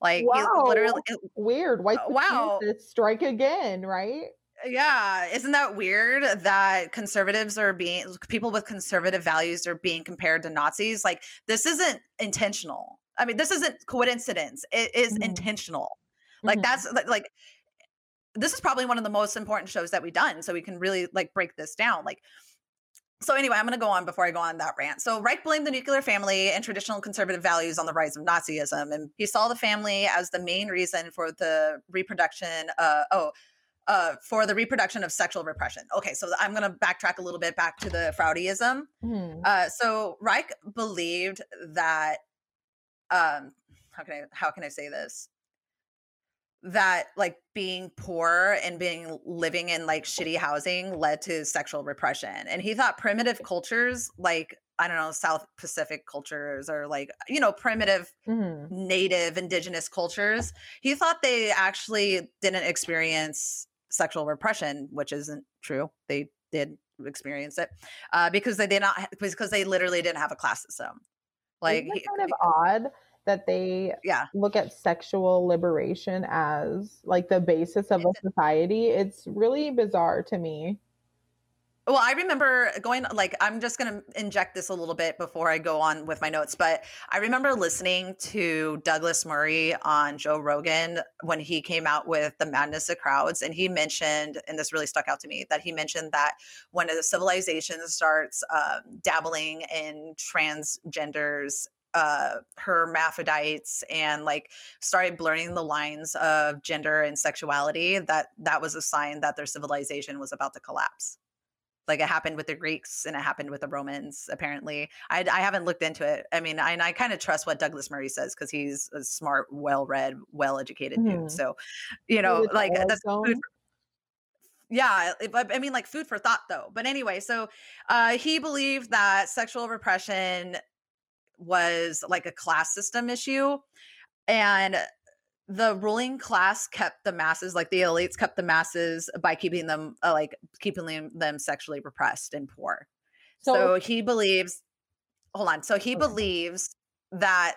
Like Wow. literally, Weird. White Uh, wow. strike again, right? Yeah, isn't that weird that conservatives are being people with conservative values are being compared to Nazis? Like this isn't intentional. I mean, this isn't coincidence. It is Mhm. intentional. Like Mhm. that's li- like this is probably one of the most important shows that we've done, so we can really like break this down. Like so anyway, I'm going to go on before I go on that rant. So Reich blamed the nuclear family and traditional conservative values on the rise of Nazism, and he saw the family as the main reason for the reproduction. Uh, oh, uh, for the reproduction of sexual repression. Okay, so I'm going to backtrack a little bit back to the Fraudeism. Mhm. Uh, so Reich believed that um, how can I how can I say this? That like being poor and being living in like shitty housing led to sexual repression, and he thought primitive cultures like I don't know South Pacific cultures or like you know primitive Mhm. native indigenous cultures he thought they actually didn't experience sexual repression which isn't true they did experience it uh, because they did not because they literally didn't have a class system like Isn't it he- kind of odd that they yeah look at sexual liberation as like the basis of a society? It's really bizarre to me. Well, I remember going like I'm just going to inject this a little bit before I go on with my notes, but I remember listening to Douglas Murray on Joe Rogan when he came out with The Madness of Crowds and he mentioned and this really stuck out to me that he mentioned that when a civilization starts uh, dabbling in transgenders uh hermaphrodites and like started blurring the lines of gender and sexuality that that was a sign that their civilization was about to collapse like it happened with the Greeks and it happened with the Romans. Apparently, I, I haven't looked into it. I mean, I, and I kind of trust what Douglas Murray says because he's a smart, well-read, well-educated Mhm. dude. So, you know, like that's food yeah. I mean, like food for thought, though. But anyway, so uh, he believed that sexual repression was like a class system issue, and the ruling class kept the masses like the elites kept the masses by keeping them uh, like keeping them, them sexually repressed and poor so, So, he believes hold on so he Okay. believes that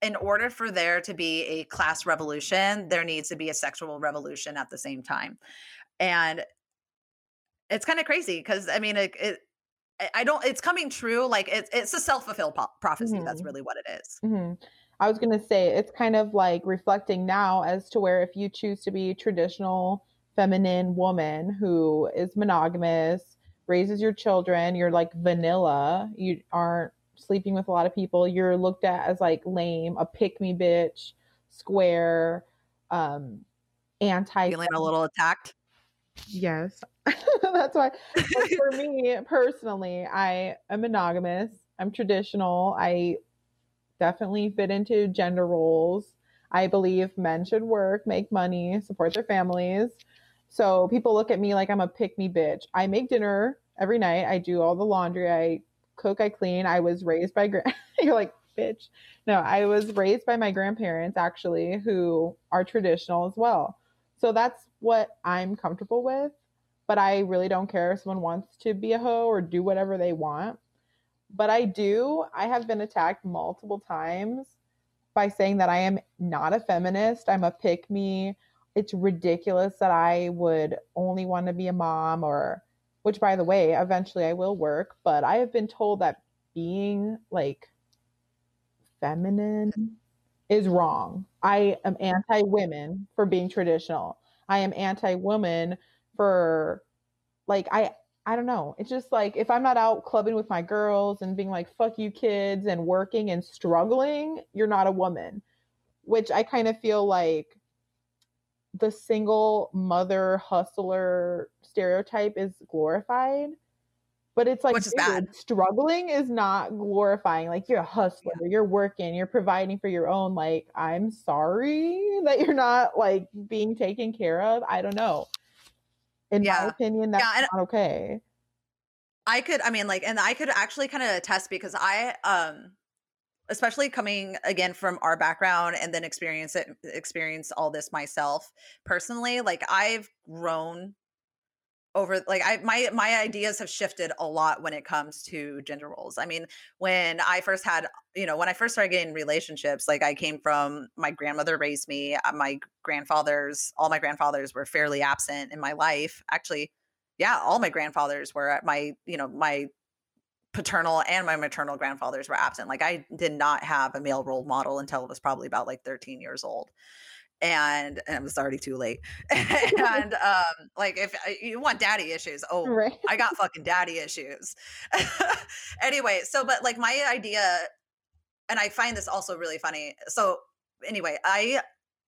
in order for there to be a class revolution there needs to be a sexual revolution at the same time and it's kind of crazy because i mean it, it I- don't. It's coming true. Like it's it's a self fulfilled prophecy. That's Mhm. really what it is. mhm. I was gonna say it's kind of like reflecting now as to where if you choose to be traditional feminine woman who is monogamous, raises your children, you're like vanilla, you aren't sleeping with a lot of people, you're looked at as like lame, a pick me bitch, square, um, anti Feeling a little attacked. Yes. That's why for me personally, I am monogamous. I'm traditional. I definitely fit into gender roles. I believe men should work, make money, support their families. So people look at me like I'm a pick me bitch. I make dinner every night. I do all the laundry. I cook, I clean. I was raised by you're like bitch. No, I was raised by my grandparents actually who are traditional as well. So that's what I'm comfortable with. But I really don't care if someone wants to be a hoe or do whatever they want. But I do, I have been attacked multiple times by saying that I am not a feminist. I'm a pick me. It's ridiculous that I would only want to be a mom or, which by the way, eventually I will work. But I have been told that being like feminine is wrong. I am anti women for being traditional. I am anti woman for like I I don't know. It's just like if I'm not out clubbing with my girls and being like fuck you kids and working and struggling, you're not a woman. Which I kind of feel like the single mother hustler stereotype is glorified. But it's like is dude, struggling is not glorifying. Like you're a hustler, you're working, you're providing for your own. Like, I'm sorry that you're not like being taken care of. I don't know. In my opinion, that's Yeah, not okay. I could, I mean, like, and I could actually kind of attest because I, um, especially coming again from our background and then experience it, experience all this myself personally. Like, I've grown over, like, I my my ideas have shifted a lot when it comes to gender roles. I mean, when I first had, you know, when I first started getting relationships, like, I came from my grandmother raised me. uh, My grandfathers, all my grandfathers were fairly absent in my life. Actually, yeah, all my grandfathers were my, you know, my paternal and my maternal grandfathers were absent. Like I did not have a male role model until I was probably about like 13 years old. And, and it was already too late. and um like if uh, you want daddy issues, oh, Right. I got fucking daddy issues. anyway, so but like my idea and I find this also really funny. So anyway, I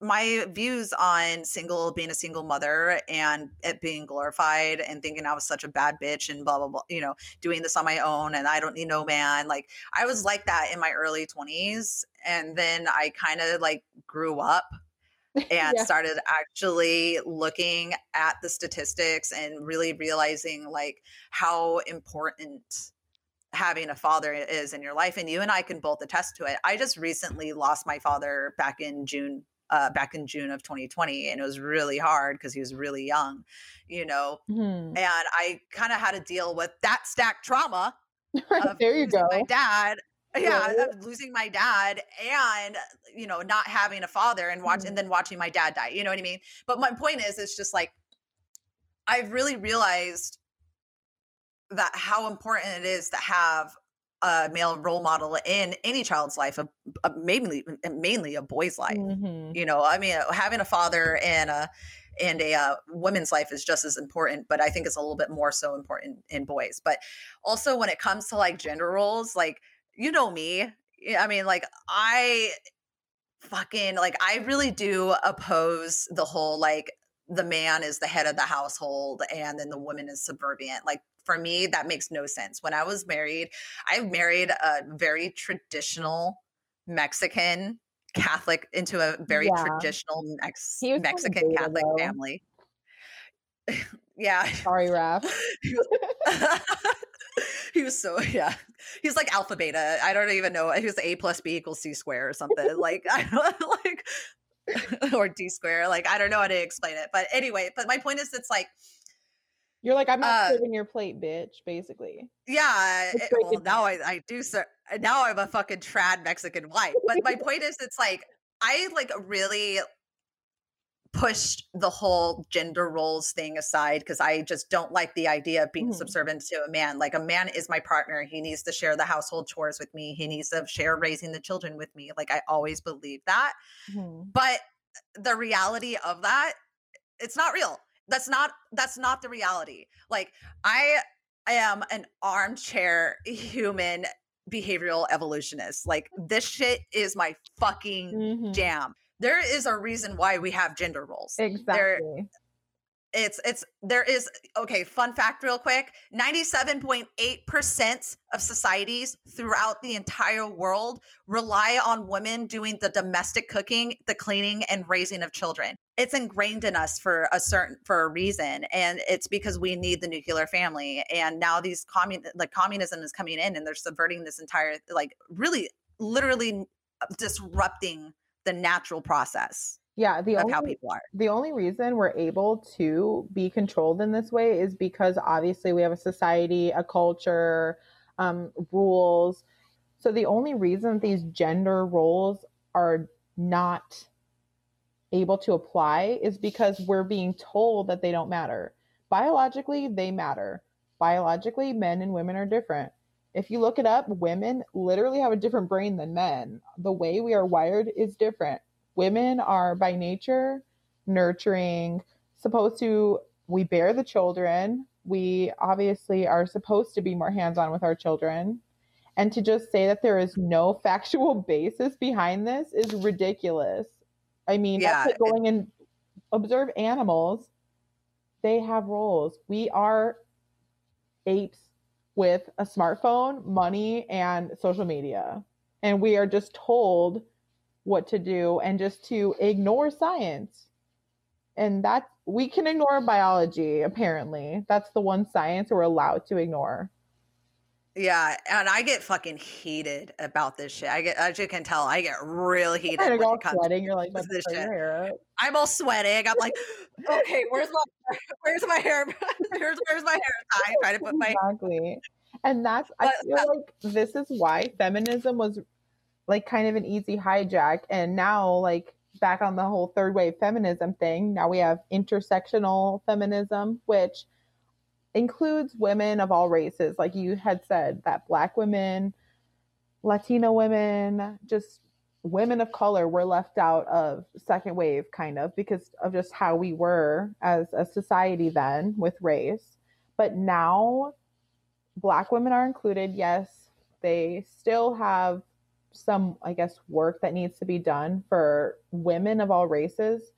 my views on single being a single mother and it being glorified and thinking I was such a bad bitch and blah blah blah, you know, doing this on my own and I don't need no man. Like I was like that in my early 20s and then I kind of like grew up and Yeah. started actually looking at the statistics and really realizing like how important having a father is in your life and you and I can both attest to it. I just recently lost my father back in June uh, back in June of 2020 and it was really hard because he was really young, you know. Mhm. And I kind of had to deal with that stack trauma of there you go. my dad yeah Right. losing my dad and you know not having a father and watch Mhm. and then watching my dad die you know what i mean but my point is it's just like i've really realized that how important it is to have a male role model in any child's life, a, a mainly mainly a boy's life. Mhm. You know, I mean, having a father and a and a uh, woman's life is just as important, but I think it's a little bit more so important in boys. But also when it comes to like gender roles, like you know me, eh, I mean, like I fucking like I really do oppose the whole like the man is the head of the household and then the woman is subservient. Like for me, that makes no sense. When I was married, I married a very traditional Mexican Catholic into a very Yeah. traditional Mex- He was kinda Mexican Catholic though. family. yeah. Sorry, Raph. he was, so yeah. He's like alpha beta. I don't even know. He was A plus B equals C square or something. like I don't like or D square. Like I don't know how to explain it. But anyway, but my point is, it's like You're like, I'm not Uh, serving your plate, bitch. Basically. Yeah, it- well, now I, I do. Sir, now I'm a fucking trad Mexican wife. But my point is, it's like I like really pushed the whole gender roles thing aside because I just don't like the idea of being Mhm. subservient to a man. Like a man is my partner. He needs to share the household chores with me. He needs to share raising the children with me. Like I always believe that. Mhm. But the reality of that, it's not real. That's not that's not the reality. Like I am an armchair human behavioral evolutionist. Like this shit is my fucking Mhm. jam. There is a reason why we have gender roles. Exactly. It's it's there is okay, fun fact real quick. 97.8% of societies throughout the entire world rely on women doing the domestic cooking, the cleaning and raising of children. It's ingrained in us for a certain for a reason and it's because we need the nuclear family and now these commun like communism is coming in and they're subverting this entire like really literally disrupting the natural process Yeah. The of only how people are. the only reason we're able to be controlled in this way is because obviously we have a society, a culture, um, rules. So the only reason these gender roles are not able to apply is because we're being told that they don't matter. Biologically, they matter. Biologically, men and women are different. If you look it up, women literally have a different brain than men. The way we are wired is different. Women are by nature nurturing, supposed to, we bear the children. We obviously are supposed to be more hands on with our children. And to just say that there is no factual basis behind this is ridiculous. I mean, Yeah, that's like going and observe animals. They have roles. We are apes with a smartphone, money, and social media. And we are just told what to do and just to ignore science. And that we can ignore biology, apparently. That's the one science we're allowed to ignore. Yeah, and I get fucking heated about this shit. I get, as you can tell, I get real heated when all it comes. sweating. You're like, this shit. hair. I'm all sweating. I'm like, okay, where's my, where's my hair? Where's, where's my hair tie? Trying to put my exactly. And that's I feel like this is why feminism was like kind of an easy hijack. And now like back on the whole third wave feminism thing, now we have intersectional feminism, which includes women of all races. Like you had said, that black women, Latino women, just women of color were left out of second wave kind of because of just how we were as a society then with race. But now black women are included. Yes, they still have some, I guess, work that needs to be done for women of all races.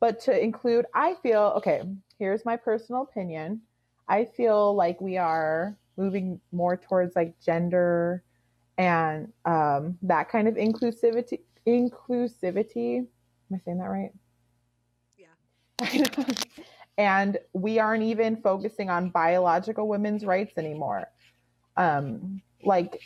But to include, I feel, okay, here's my personal opinion. I feel like we are moving more towards like gender and um, that kind of inclusivity. Inclusivity. Am I saying that right? Yeah. and we aren't even focusing on biological women's rights anymore. Um, like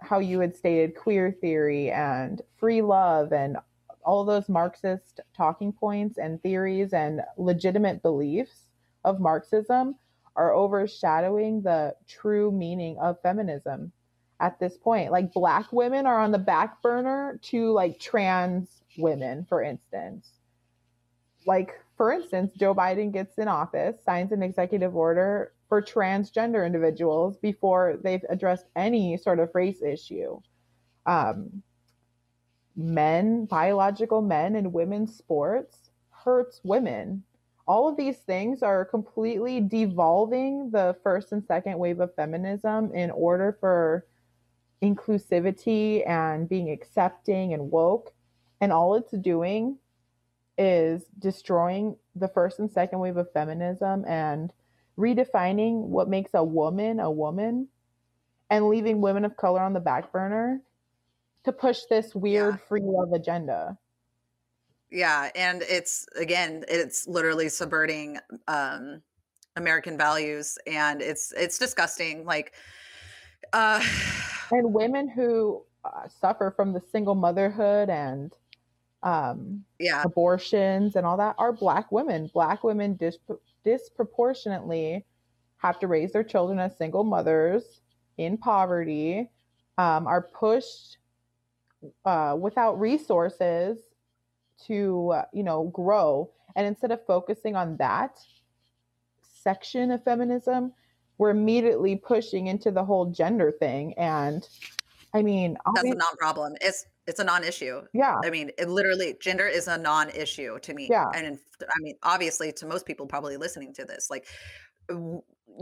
how you had stated queer theory and free love and all those Marxist talking points and theories and legitimate beliefs of Marxism are overshadowing the true meaning of feminism at this point. Like black women are on the back burner to like trans women, for instance. Like, for instance, Joe Biden gets in office, signs an executive order for transgender individuals before they've addressed any sort of race issue. Um, men, biological men in women's sports hurts women. All of these things are completely devolving the first and second wave of feminism in order for inclusivity and being accepting and woke. And all it's doing is destroying the first and second wave of feminism and redefining what makes a woman a woman and leaving women of color on the back burner to push this weird Yeah. free love agenda. Yeah, and it's again, it's literally subverting um American values and it's it's disgusting. Like uh And women who uh, suffer from the single motherhood and um, yeah, abortions and all that are black women. Black women dis- disproportionately have to raise their children as single mothers in poverty, um, are pushed uh, without resources to, uh, you know, grow. And instead of focusing on that section of feminism, we're immediately pushing into the whole gender thing. And I mean, that's a non-problem. It's it's a non-issue. yeah, I mean, it literally gender is a non-issue to me. Yeah. And in, I mean, obviously to most people probably listening to this, like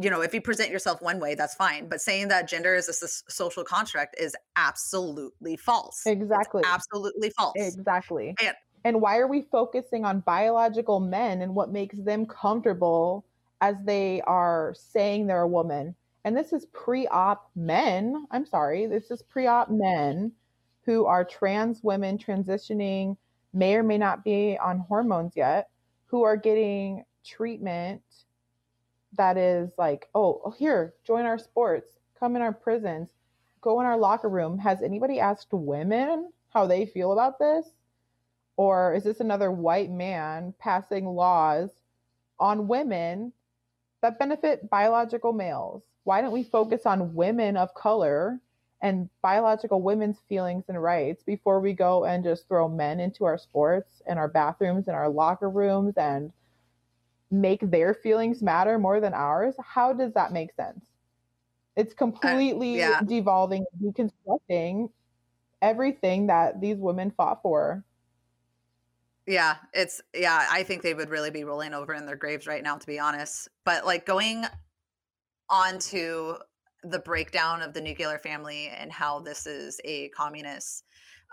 you know, if you present yourself one way, that's fine. But saying that gender is a s- social construct is absolutely false. It's exactly. absolutely false. Exactly. And- And why are we focusing on biological men and what makes them comfortable as they are saying they're a woman? And this is pre op men. I'm sorry. This is pre op men who are trans women transitioning, may or may not be on hormones yet, who are getting treatment that is like, oh, oh, here, join our sports, come in our prisons, go in our locker room. Has anybody asked women how they feel about this? Or is this another white man passing laws on women that benefit biological males? Why don't we focus on women of color and biological women's feelings and rights before we go and just throw men into our sports and our bathrooms and our locker rooms and make their feelings matter more than ours? How does that make sense? It's uh, completely yeah. devolving, deconstructing everything that these women fought for. Yeah, it's yeah, I think they would really be rolling over in their graves right now to be honest. But like going on to the breakdown of the nuclear family and how this is a communist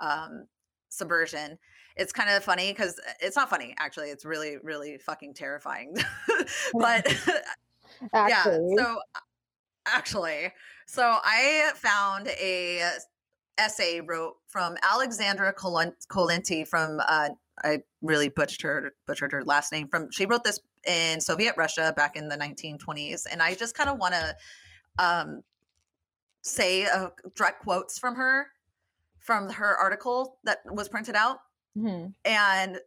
um subversion. It's kind of funny cuz it's not funny actually. It's really really fucking terrifying. but Actually, yeah, so actually, so I found a essay wrote from Alexandra Kolenti from uh, I really butchered her butchered her last name from she wrote this in Soviet Russia back in the 1920s and I just kind of want to um say uh, direct quotes from her from her article that was printed out Mhm. and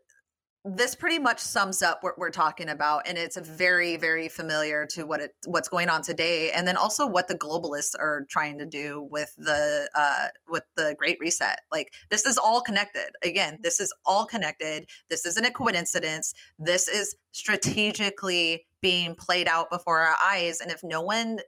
this pretty much sums up what we're talking about and it's very very familiar to what it what's going on today and then also what the globalists are trying to do with the uh with the great reset. Like this is all connected. Again this is all connected. This isn't a coincidence. This is strategically being played out before our eyes and if no one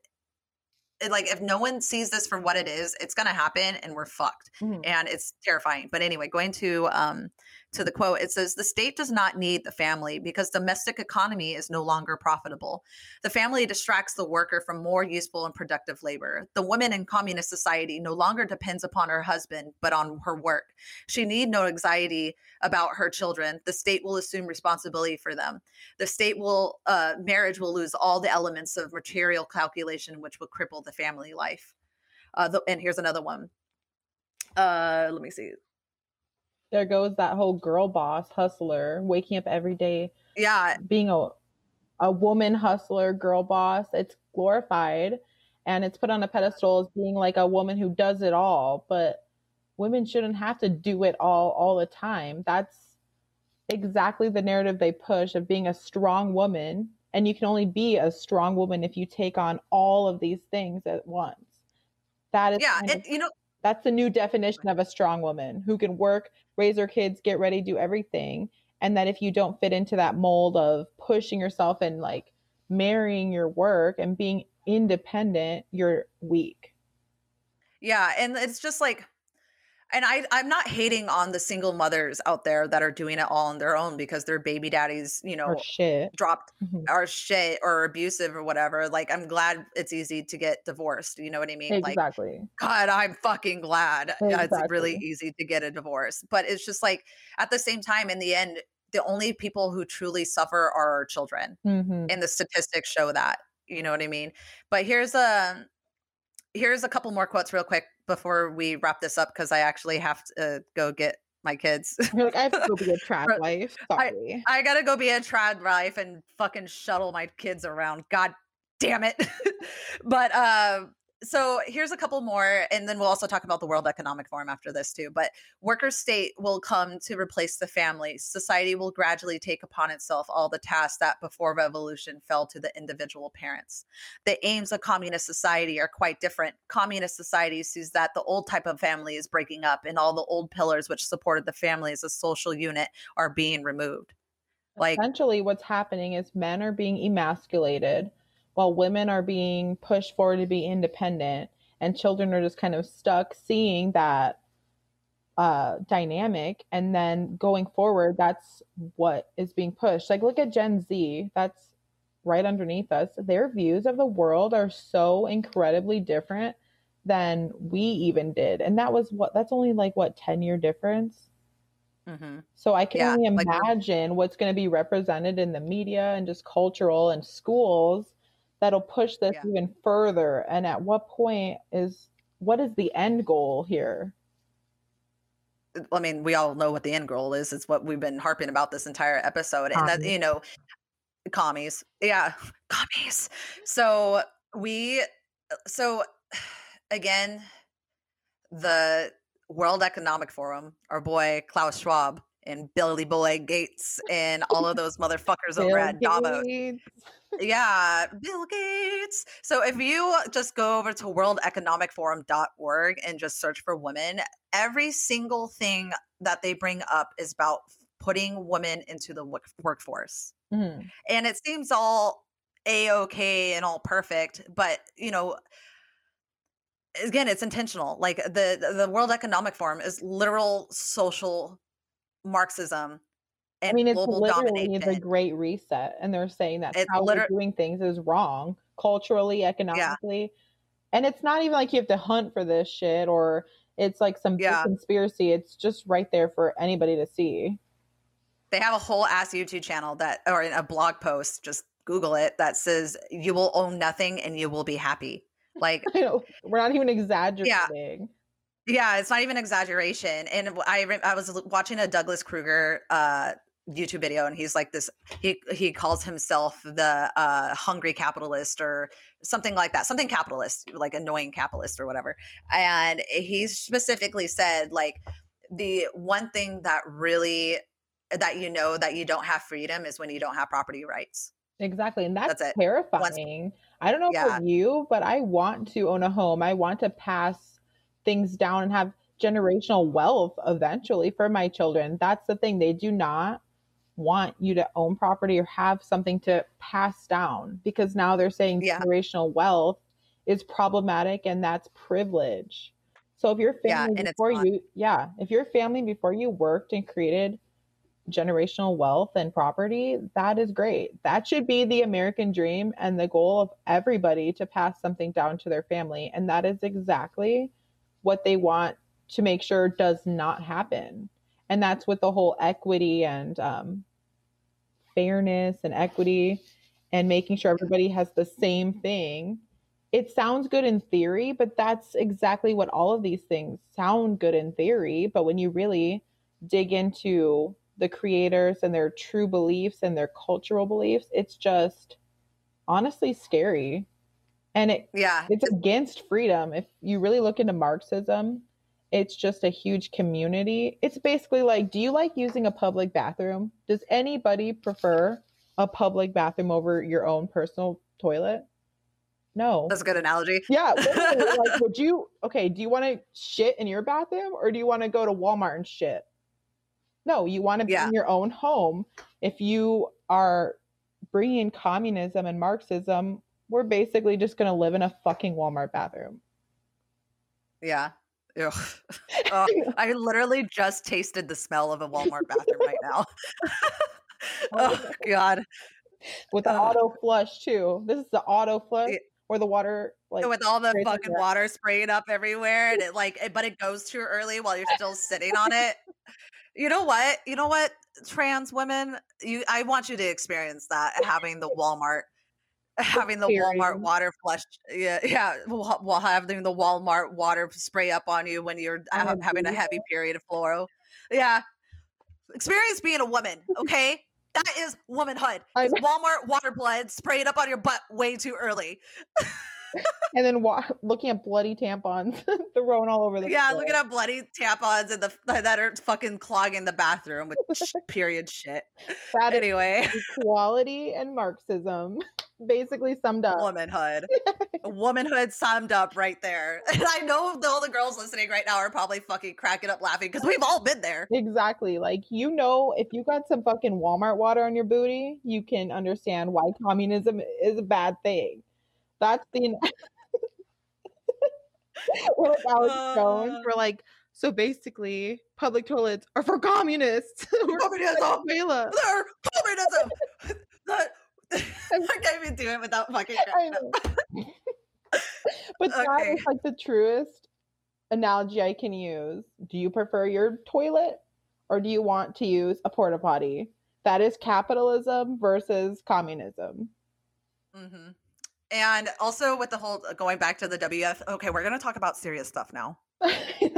like if no one sees this for what it is it's going to happen and we're fucked. Mhm. and it's terrifying. But anyway going to um to the quote it says the state does not need the family because domestic economy is no longer profitable. The family distracts the worker from more useful and productive labor. The woman in communist society no longer depends upon her husband but on her work. She need no anxiety about her children. The state will assume responsibility for them. The state will uh, marriage will lose all the elements of material calculation which will cripple the family life. Uh, the, and here's another one. Uh let me see there goes that whole girl boss hustler waking up every day yeah. being a a woman hustler girl boss. It's glorified and it's put on a pedestal as being like a woman who does it all but women shouldn't have to do it all all the time. That's exactly the narrative they push of being a strong woman. And you can only be a strong woman if you take on all of these things at once. That is yeah and you know that's the new definition of a strong woman who can work, raise her kids, get ready, do everything. And that if you don't fit into that mold of pushing yourself and like marrying your work and being independent, you're weak. Yeah, and it's just like and I I'm not hating on the single mothers out there that are doing it all on their own because their baby daddies, you know, Or shit. dropped Mhm. are shit or abusive or whatever. Like I'm glad it's easy to get divorced. You know what I mean? Like Exactly. God, I'm fucking glad. Yeah, It's really easy to get a divorce. But it's just like at the same time, in the end, the only people who truly suffer are our children. hmm And the statistics show that. You know what I mean? But here's a here's a couple more quotes real quick before we wrap this up because I actually have to uh, go get my kids. Like, I have to go be a trad wife. Sorry. I gotta go be a trad wife and fucking shuttle my kids around. God damn it. but uh, so here's a couple more, and then we'll also talk about the World Economic Forum after this too. But worker state will come to replace the family. Society will gradually take upon itself all the tasks that before revolution fell to the individual parents. The aims of communist society are quite different. Communist society sees that the old type of family is breaking up, and all the old pillars which supported the family as a social unit are being removed. Like Essentially, what's happening is men are being emasculated while women are being pushed forward to be independent, and children are just kind of stuck seeing that uh, dynamic. And then going forward, that's what is being pushed. Like, look at Gen Z, that's right underneath us. Their views of the world are so incredibly different than we even did. And that was what, that's only like what, 10 year difference? mhm. So I can Yeah, only like imagine what's going to be represented in the media and just cultural and schools that'll push this Yeah. even further. And at what point is what is the end goal here? I mean, we all know what the end goal is. It's what we've been harping about this entire episode. And that, you know, commies. Yeah, commies. So we, uh, so again, the World Economic Forum, our boy Klaus Schwab and Billy Boy Gates and all of those motherfuckers over at Davos. Yeah, Bill Gates. So if you just go over to worldeconomicforum.org and just search for women, every single thing that they bring up is about putting women into the work- workforce. Mhm. And it seems all a-okay and all perfect, but you know, again, it's intentional. Like the the World Economic Forum is literal social Marxism I mean, it's literally domination. the great reset. And they're saying that It's how liter- we're doing things is wrong culturally, economically. And it's not even like you have to hunt for this shit or it's like some big Yeah. conspiracy. It's just right there for anybody to see. they have a whole ass YouTube channel that, or a blog post, just Google it, that says you will own nothing and you will be happy. Like, we're not even exaggerating. yeah, it's not even exaggeration. And I, I was watching a Douglas Kruger uh, YouTube video, and he's like this. He he calls himself the uh, hungry capitalist or something like that, something capitalist, like annoying capitalist or whatever. And he specifically said like the one thing that really that you know that you don't have freedom is when you don't have property rights. Exactly. And that's, That's it. terrifying. I don't know Yeah. about you, but I want to own a home. I want to pass things down and have generational wealth eventually for my children. That's the thing. They do not want you to own property or have something to pass down because now they're saying Yeah. generational wealth is problematic and that's privilege. So if your family it's before you yeah, if your family before you worked and created generational wealth and property, that is great. That should be the American dream and the goal of everybody to pass something down to their family. And that is exactly what they want to make sure does not happen. And that's what the whole equity and um, fairness and equity and making sure everybody has the same thing. It sounds good in theory, but that's exactly what all of these things sound good in theory. But when you really dig into the creators and their true beliefs and their cultural beliefs, it's just honestly scary. And it Yeah, it's against freedom. If you really look into Marxism, it's just a huge community. It's basically like, do you like using a public bathroom? Does anybody prefer a public bathroom over your own personal toilet? No. that's a good analogy. Yeah, like, would you? Okay, do you want to shit in your bathroom or do you want to go to Walmart and shit? No, you want to be Yeah. in your own home. If you are bringing communism and Marxism, we're basically just going to live in a fucking Walmart bathroom. Yeah. Ugh. Uh, Ugh, I literally just tasted the smell of a Walmart bathroom right now. oh God. With the Ugh. auto flush too. This is the auto flush or the water like with all the fucking water spraying up everywhere and it like it, but it goes too early while you're still sitting on it you know what you know what trans women you i want you to experience that having the walmart having the walmart water flush yeah yeah while having the walmart water spray up on you when you're On oh, having a heavy period of fluoro. Yeah. Experience being a woman okay? That is womanhood. I It's know. walmart water blood sprayed up on your butt way too early and then wa- looking at bloody tampons thrown all over the Yeah, floor. looking at bloody tampons and the that are fucking clogging the bathroom with sh- period shit. That Anyway, equality and Marxism basically summed up. womanhood, womanhood summed up right there. And I know the- all the girls listening right now are probably fucking cracking up laughing because we've all been there. Exactly. Like, you know, if you got some fucking Walmart water on your booty, you can understand why communism is a bad thing. That's the. like Alex Jones, Uh. we're like, so basically, public toilets are for communists. Communism! Venezuela. There, communism. That- I can't even do it without fucking but that Okay. is like the truest analogy I can use. Do you prefer your toilet or do you want to use a porta potty? That is capitalism versus communism. hmm And also with the whole going back to the WF. Okay, we're gonna talk about serious stuff now.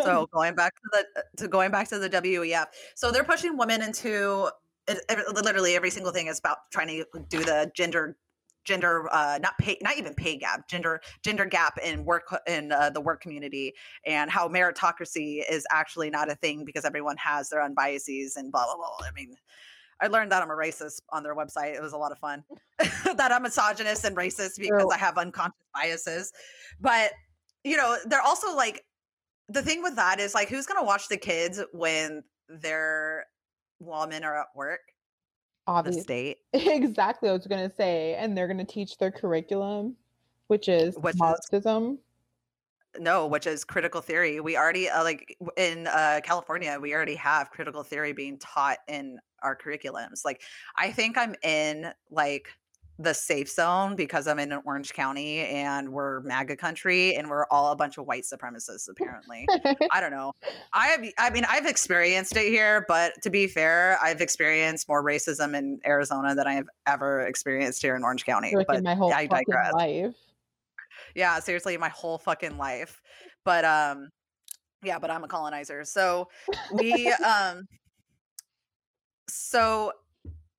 so going back to the to going back to the WEF. So they're pushing women into it, it- literally every single thing is about trying to do the gender gender uh not pay not even pay gap gender gender gap in work in uh, the work community and how meritocracy is actually not a thing because everyone has their own biases and blah blah blah i mean I learned that I'm a racist on their website. It was a lot of fun. that I'm misogynist and racist because. I have unconscious biases. But, you know, they're also like, the thing with that is like, who's going to watch the kids when their women are at work? The Obviously. state. Exactly, I was going to say. And they're going to teach their curriculum, which is Which is- Marxism. No, which is critical theory. We already, uh, like in uh, California, we already have critical theory being taught in our curriculums. Like, I think I'm in like the safe zone because I'm in an Orange County and we're MAGA country and we're all a bunch of white supremacists, apparently. I don't know. I have, I mean, I've experienced it here, but to be fair, I've experienced more racism in Arizona than I have ever experienced here in Orange County. like but in my whole I digress. life. Yeah seriously my whole fucking life but um yeah but i'm a colonizer so we um so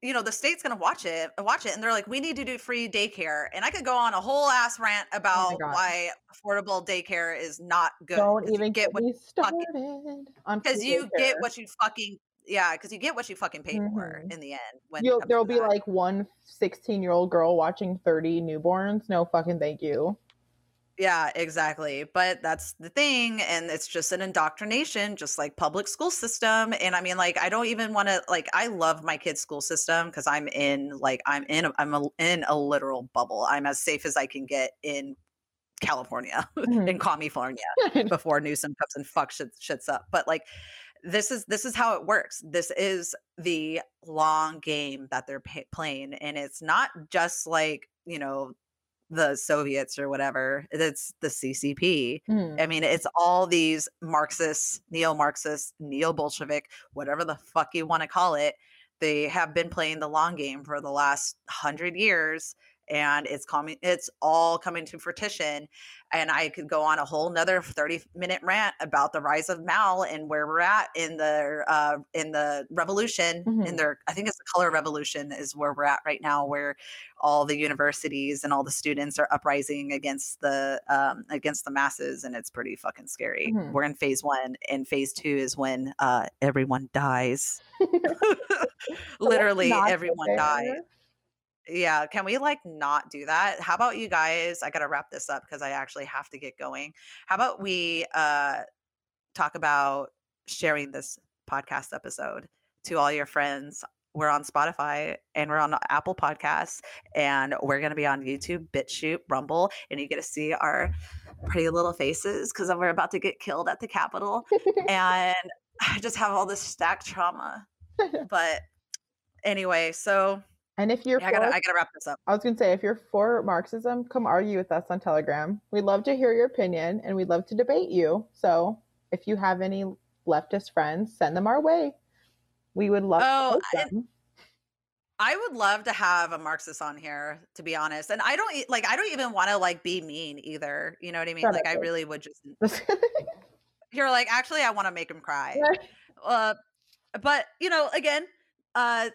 you know the state's gonna watch it watch it and they're like we need to do free daycare and i could go on a whole ass rant about God. why affordable daycare is not good don't even get what you fucking started because you get what you fucking yeah because you get what you fucking pay for Mhm. in the end when it You'll, comes to there'll be that. like one 16 year old girl watching 30 newborns. No fucking thank you. Yeah, exactly. But that's the thing. And it's just an indoctrination, just like public school system. And I mean, like, I don't even want to, like, I love my kid's school system because I'm in, like, I'm in, a, I'm a, in a literal bubble. I'm as safe as I can get in California, Mhm. in California before Newsom comes and fucks shit, shits up. But like, this is this is how it works. This is the long game that they're pa playing, and it's not just like you know the Soviets or whatever. It's the CCP. Mhm. I mean, it's all these Marxists, neo-Marxists, neo-Bolshevik, whatever the fuck you want to call it. They have been playing the long game for the last hundred years, and it's coming. It's all coming to fruition. And I could go on a whole nother thirty-minute rant about the rise of Mao and where we're at in the uh, in the revolution. In Mhm. their, I think it's the color revolution is where we're at right now, where all the universities and all the students are uprising against the um, against the masses, and it's pretty fucking scary. Mhm. We're in phase one, and phase two is when uh, everyone dies. Literally, everyone dies. Yeah, can we like not do that? How about you guys? I gotta wrap this up because I actually have to get going. How about we uh talk about sharing this podcast episode to all your friends we're on Spotify and we're on Apple Podcasts and we're going to be on YouTube, BitChute, Rumble, and you get to see our pretty little faces because we're about to get killed at the Capitol. and I just have all this stacked trauma. But anyway, so And if you're yeah, I gotta, for, I gotta wrap this up. I was gonna say, if you're for Marxism, come argue with us on Telegram. We'd love to hear your opinion and we'd love to debate you. So if you have any leftist friends, send them our way. We would love Oh, to I- them. I would love to have a Marxist on here, to be honest. And I don't like. I don't even want to like be mean either. You know what I mean? Like, I really would just. You're like, actually, I want to make him cry. Uh, but you know, again, uh,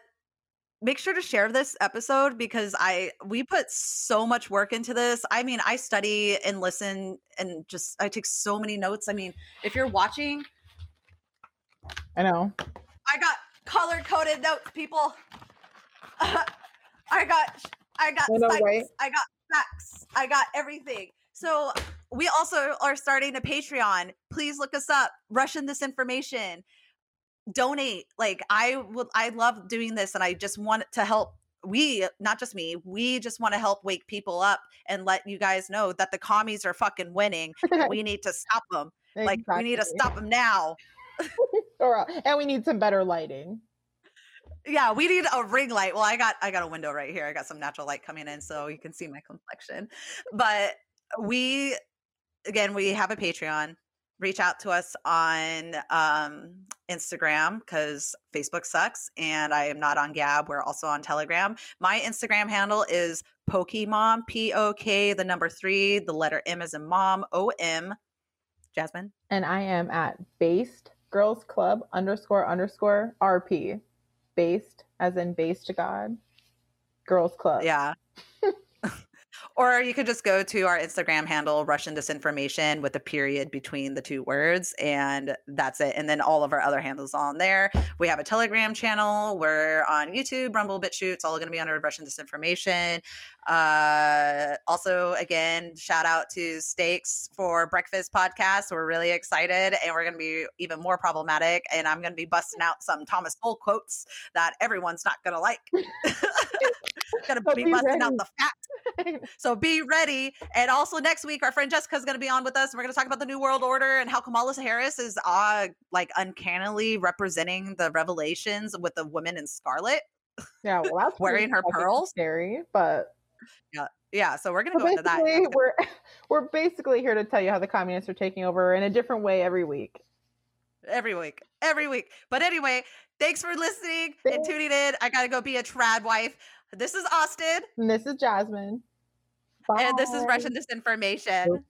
make sure to share this episode because I we put so much work into this. I mean, I study and listen and just I take so many notes. I mean, if you're watching, I know. I got color coded notes, people. I got I got I know, sites, right? I got facts, I got everything. So we also are starting a Patreon. Please look us up. Russian disinformation. Donate. Like I would I love doing this and I just want to help we not just me we just want to help wake people up and let you guys know that the commies are fucking winning and we need to stop them like we need to stop them now and we need some better lighting. Yeah, we need a ring light. Well, I got I got a window right here. I got some natural light coming in so you can see my complexion. But we again, we have a Patreon. Reach out to us on um Instagram cuz Facebook sucks and I am not on Gab. We're also on Telegram. My Instagram handle is Pokemon, P O K the number 3, the letter M as in mom, O M. Jazzmine. And I am at based girls club underscore underscore RP. Based as in based to God. Girls club. Yeah. or you could just go to our Instagram handle, Russian Disinformation, with a period between the two words, and that's it. And then all of our other handles on there. We have a Telegram channel. We're on YouTube, Rumble, BitChute. It's all going to be under Russian Disinformation. Uh, also, again, shout out to Steaks for Breakfast podcast. We're really excited, and we're going to be even more problematic. And I'm going to be busting out some Thomas Sowell quotes that everyone's not going to like. But be be busting out the facts. So be ready. And also next week, our friend Jessica's going to be on with us. And we're going to talk about the New World Order and how Kamala Harris is uh, like uncannily representing the revelations with the woman in scarlet. Yeah, well, that's Wearing her pearls? Scary, but Yeah, yeah. so we're going to But go into that. we're we're basically here to tell you how the communists are taking over in a different way every week. every week. Every week. But anyway, thanks for listening and tuning in. I got to go be a trad wife. This is Ostin, And this is Jazzmine. and this is Russian Disinformation.